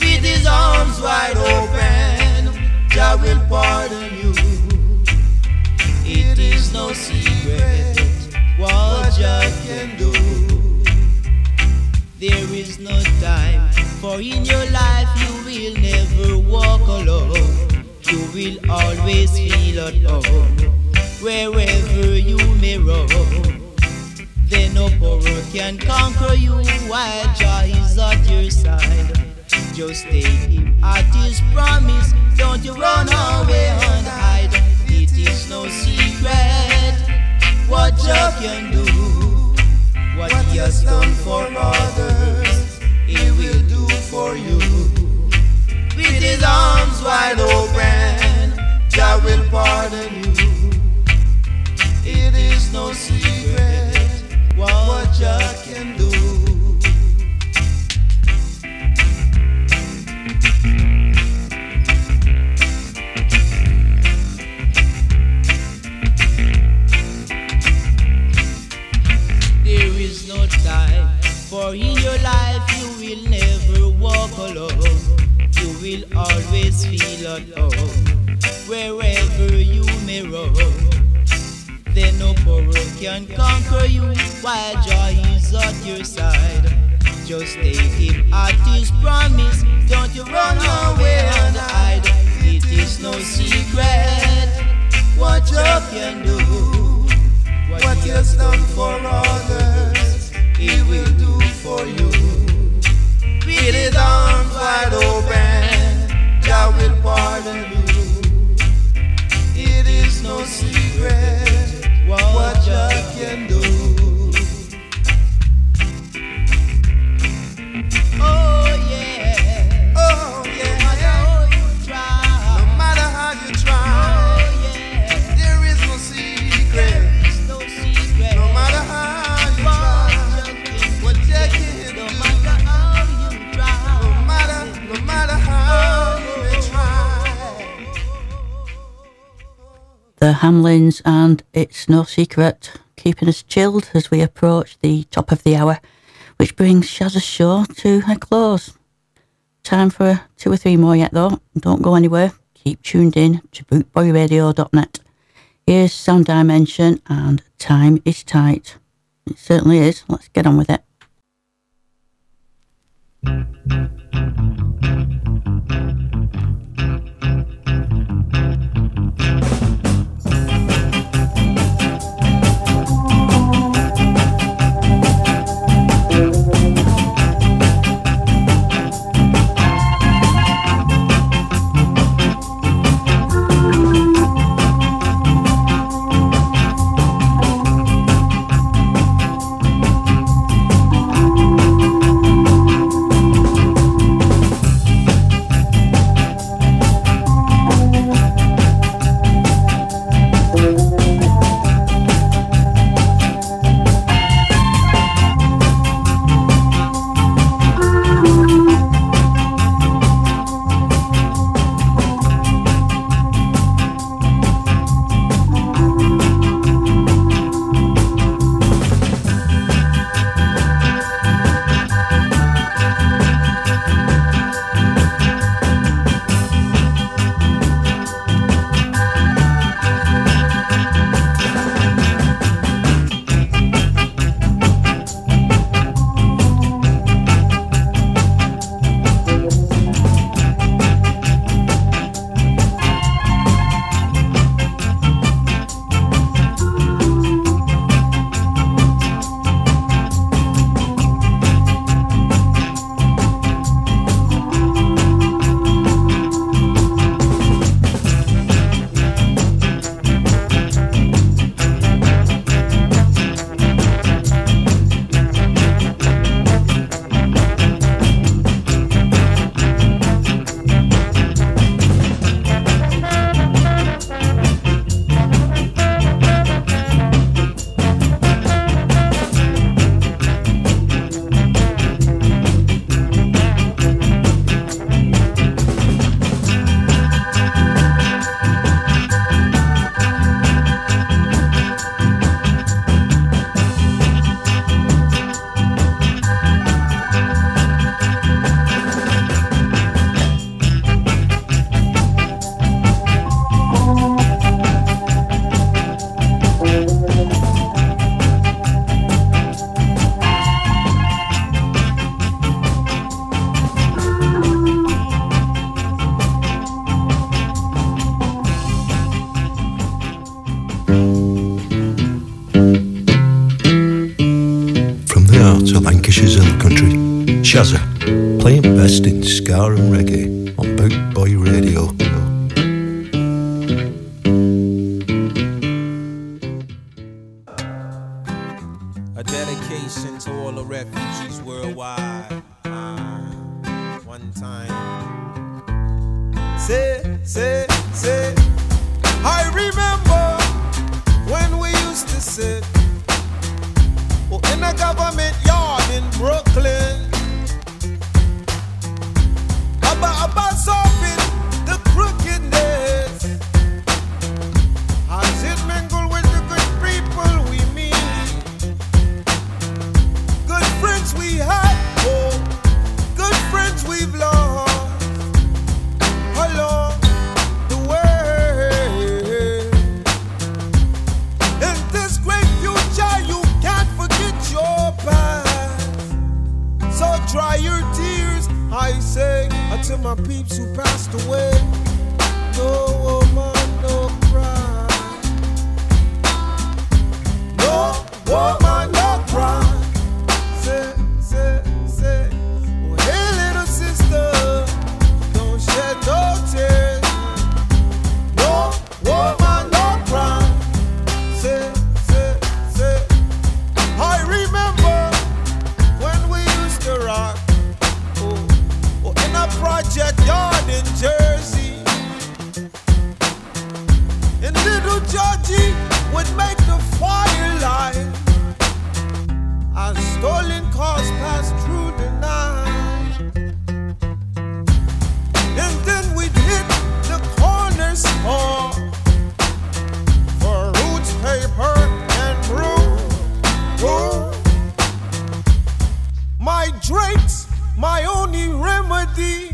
X: With His arms wide open, Jah will pardon you. It is no secret what Jah can do. There is no time, for in your life you will never walk alone. You will always feel at home wherever you may roam. Then no power can conquer you while Jah is at your side. Just take him at his promise. Don't you run away and hide. It is no secret what Jah can do. What he has done for others, he will do for you. With his arms wide open, Jah will pardon you. No secret what Jah can do. There is no time, for in your life you will never walk alone. You will always feel at home wherever you may roam. No power can conquer you while Jah is at your side. Just take him at his promise. Don't you run away and hide. It is no secret what Jah can do. What he has done for others, he will do for you. With his arms wide open, Jah will pardon you. It is no secret what Jah can do.
B: The Hamlins and It's No Secret, keeping us chilled as we approach the top of the hour, which brings Shazza's show to a close. Time for two or three more yet though. Don't go anywhere. Keep tuned in to bootboyradio.net. Here's Sound Dimension and Time is Tight. It certainly is. Let's get on with it.
C: little Georgie would make the fire light as stolen cars passed through the night. And then we'd hit the corner store for roots, paper, and brew. Ooh. My drinks, my only remedy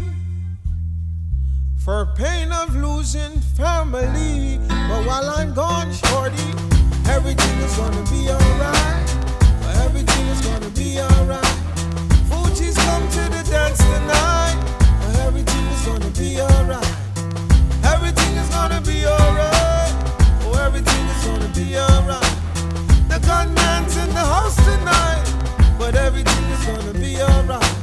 C: for pain of losing family. But while I'm gone, shorty, everything is gonna be alright. Everything is gonna be alright. Fugees come to the dance tonight. Everything is gonna be alright. Everything is gonna be alright. Oh, everything is gonna be alright. The gunman's in the house tonight, but everything is gonna be alright.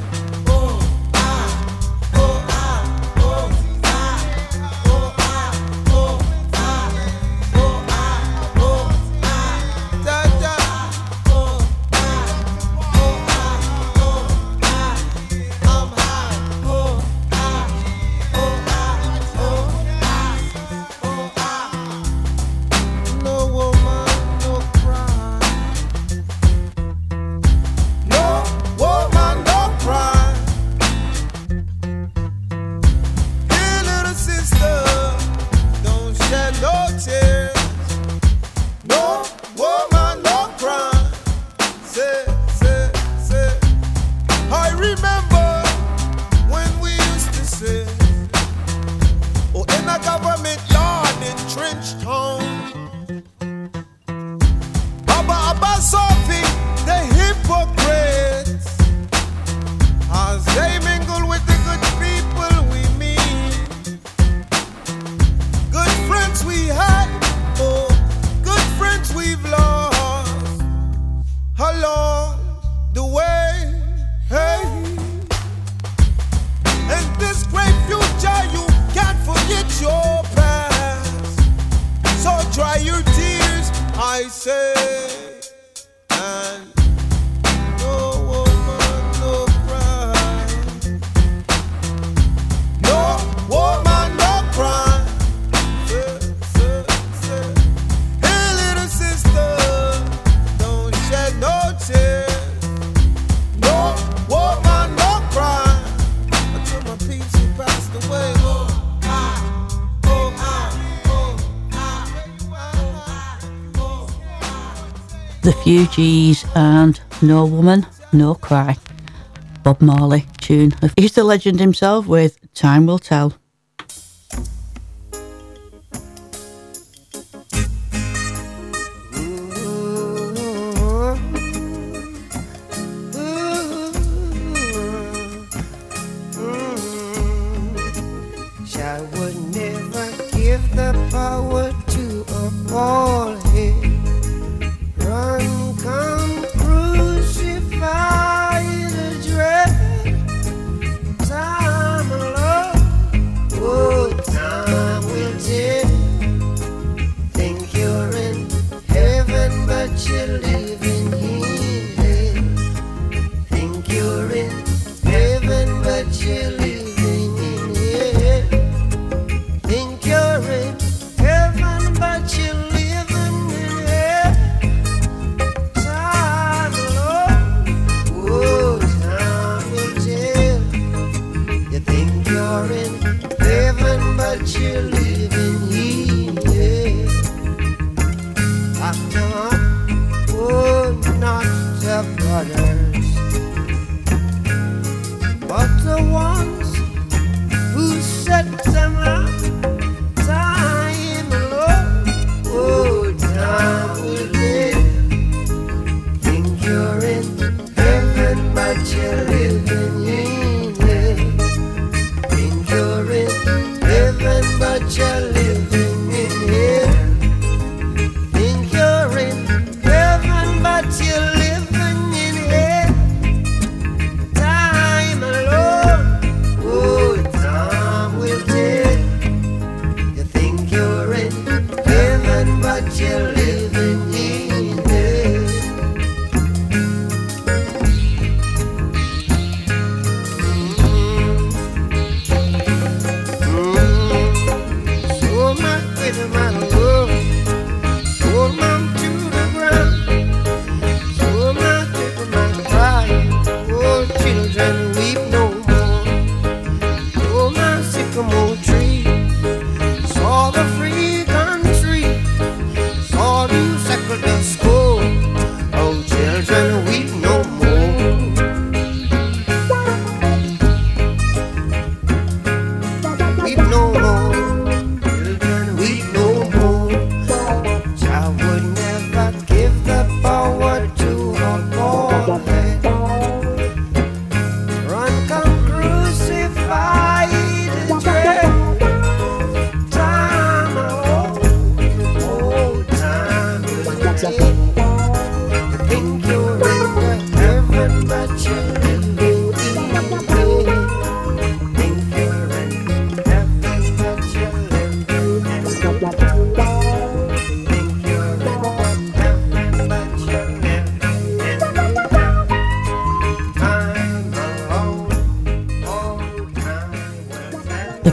C: Refugees and No Woman, No Cry.
B: Bob Marley tune. He's the legend himself with Time Will Tell.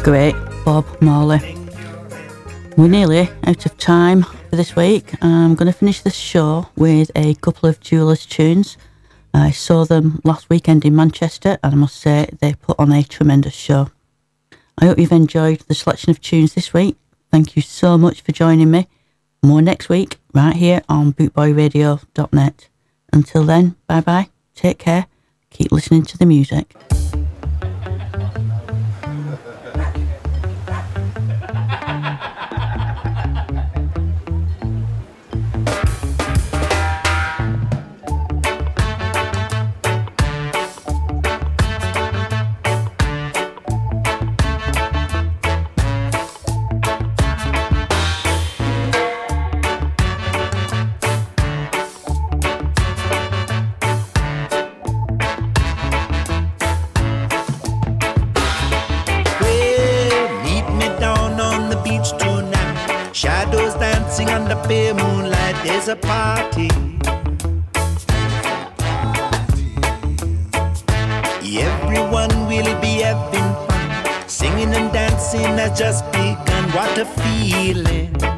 B: great Bob Marley. We're nearly out of time for this week. I'm going to finish this show with a couple of Jewelers tunes. I saw them last weekend in Manchester and I must say they put on a tremendous show. I hope you've enjoyed the selection of tunes this week. Thank you so much for joining me. More next week, right here on bootboyradio.net. Until then, bye bye, take care, keep listening to the music.
Y: a party. Everyone will be having fun, singing and dancing has just begun. What a feeling!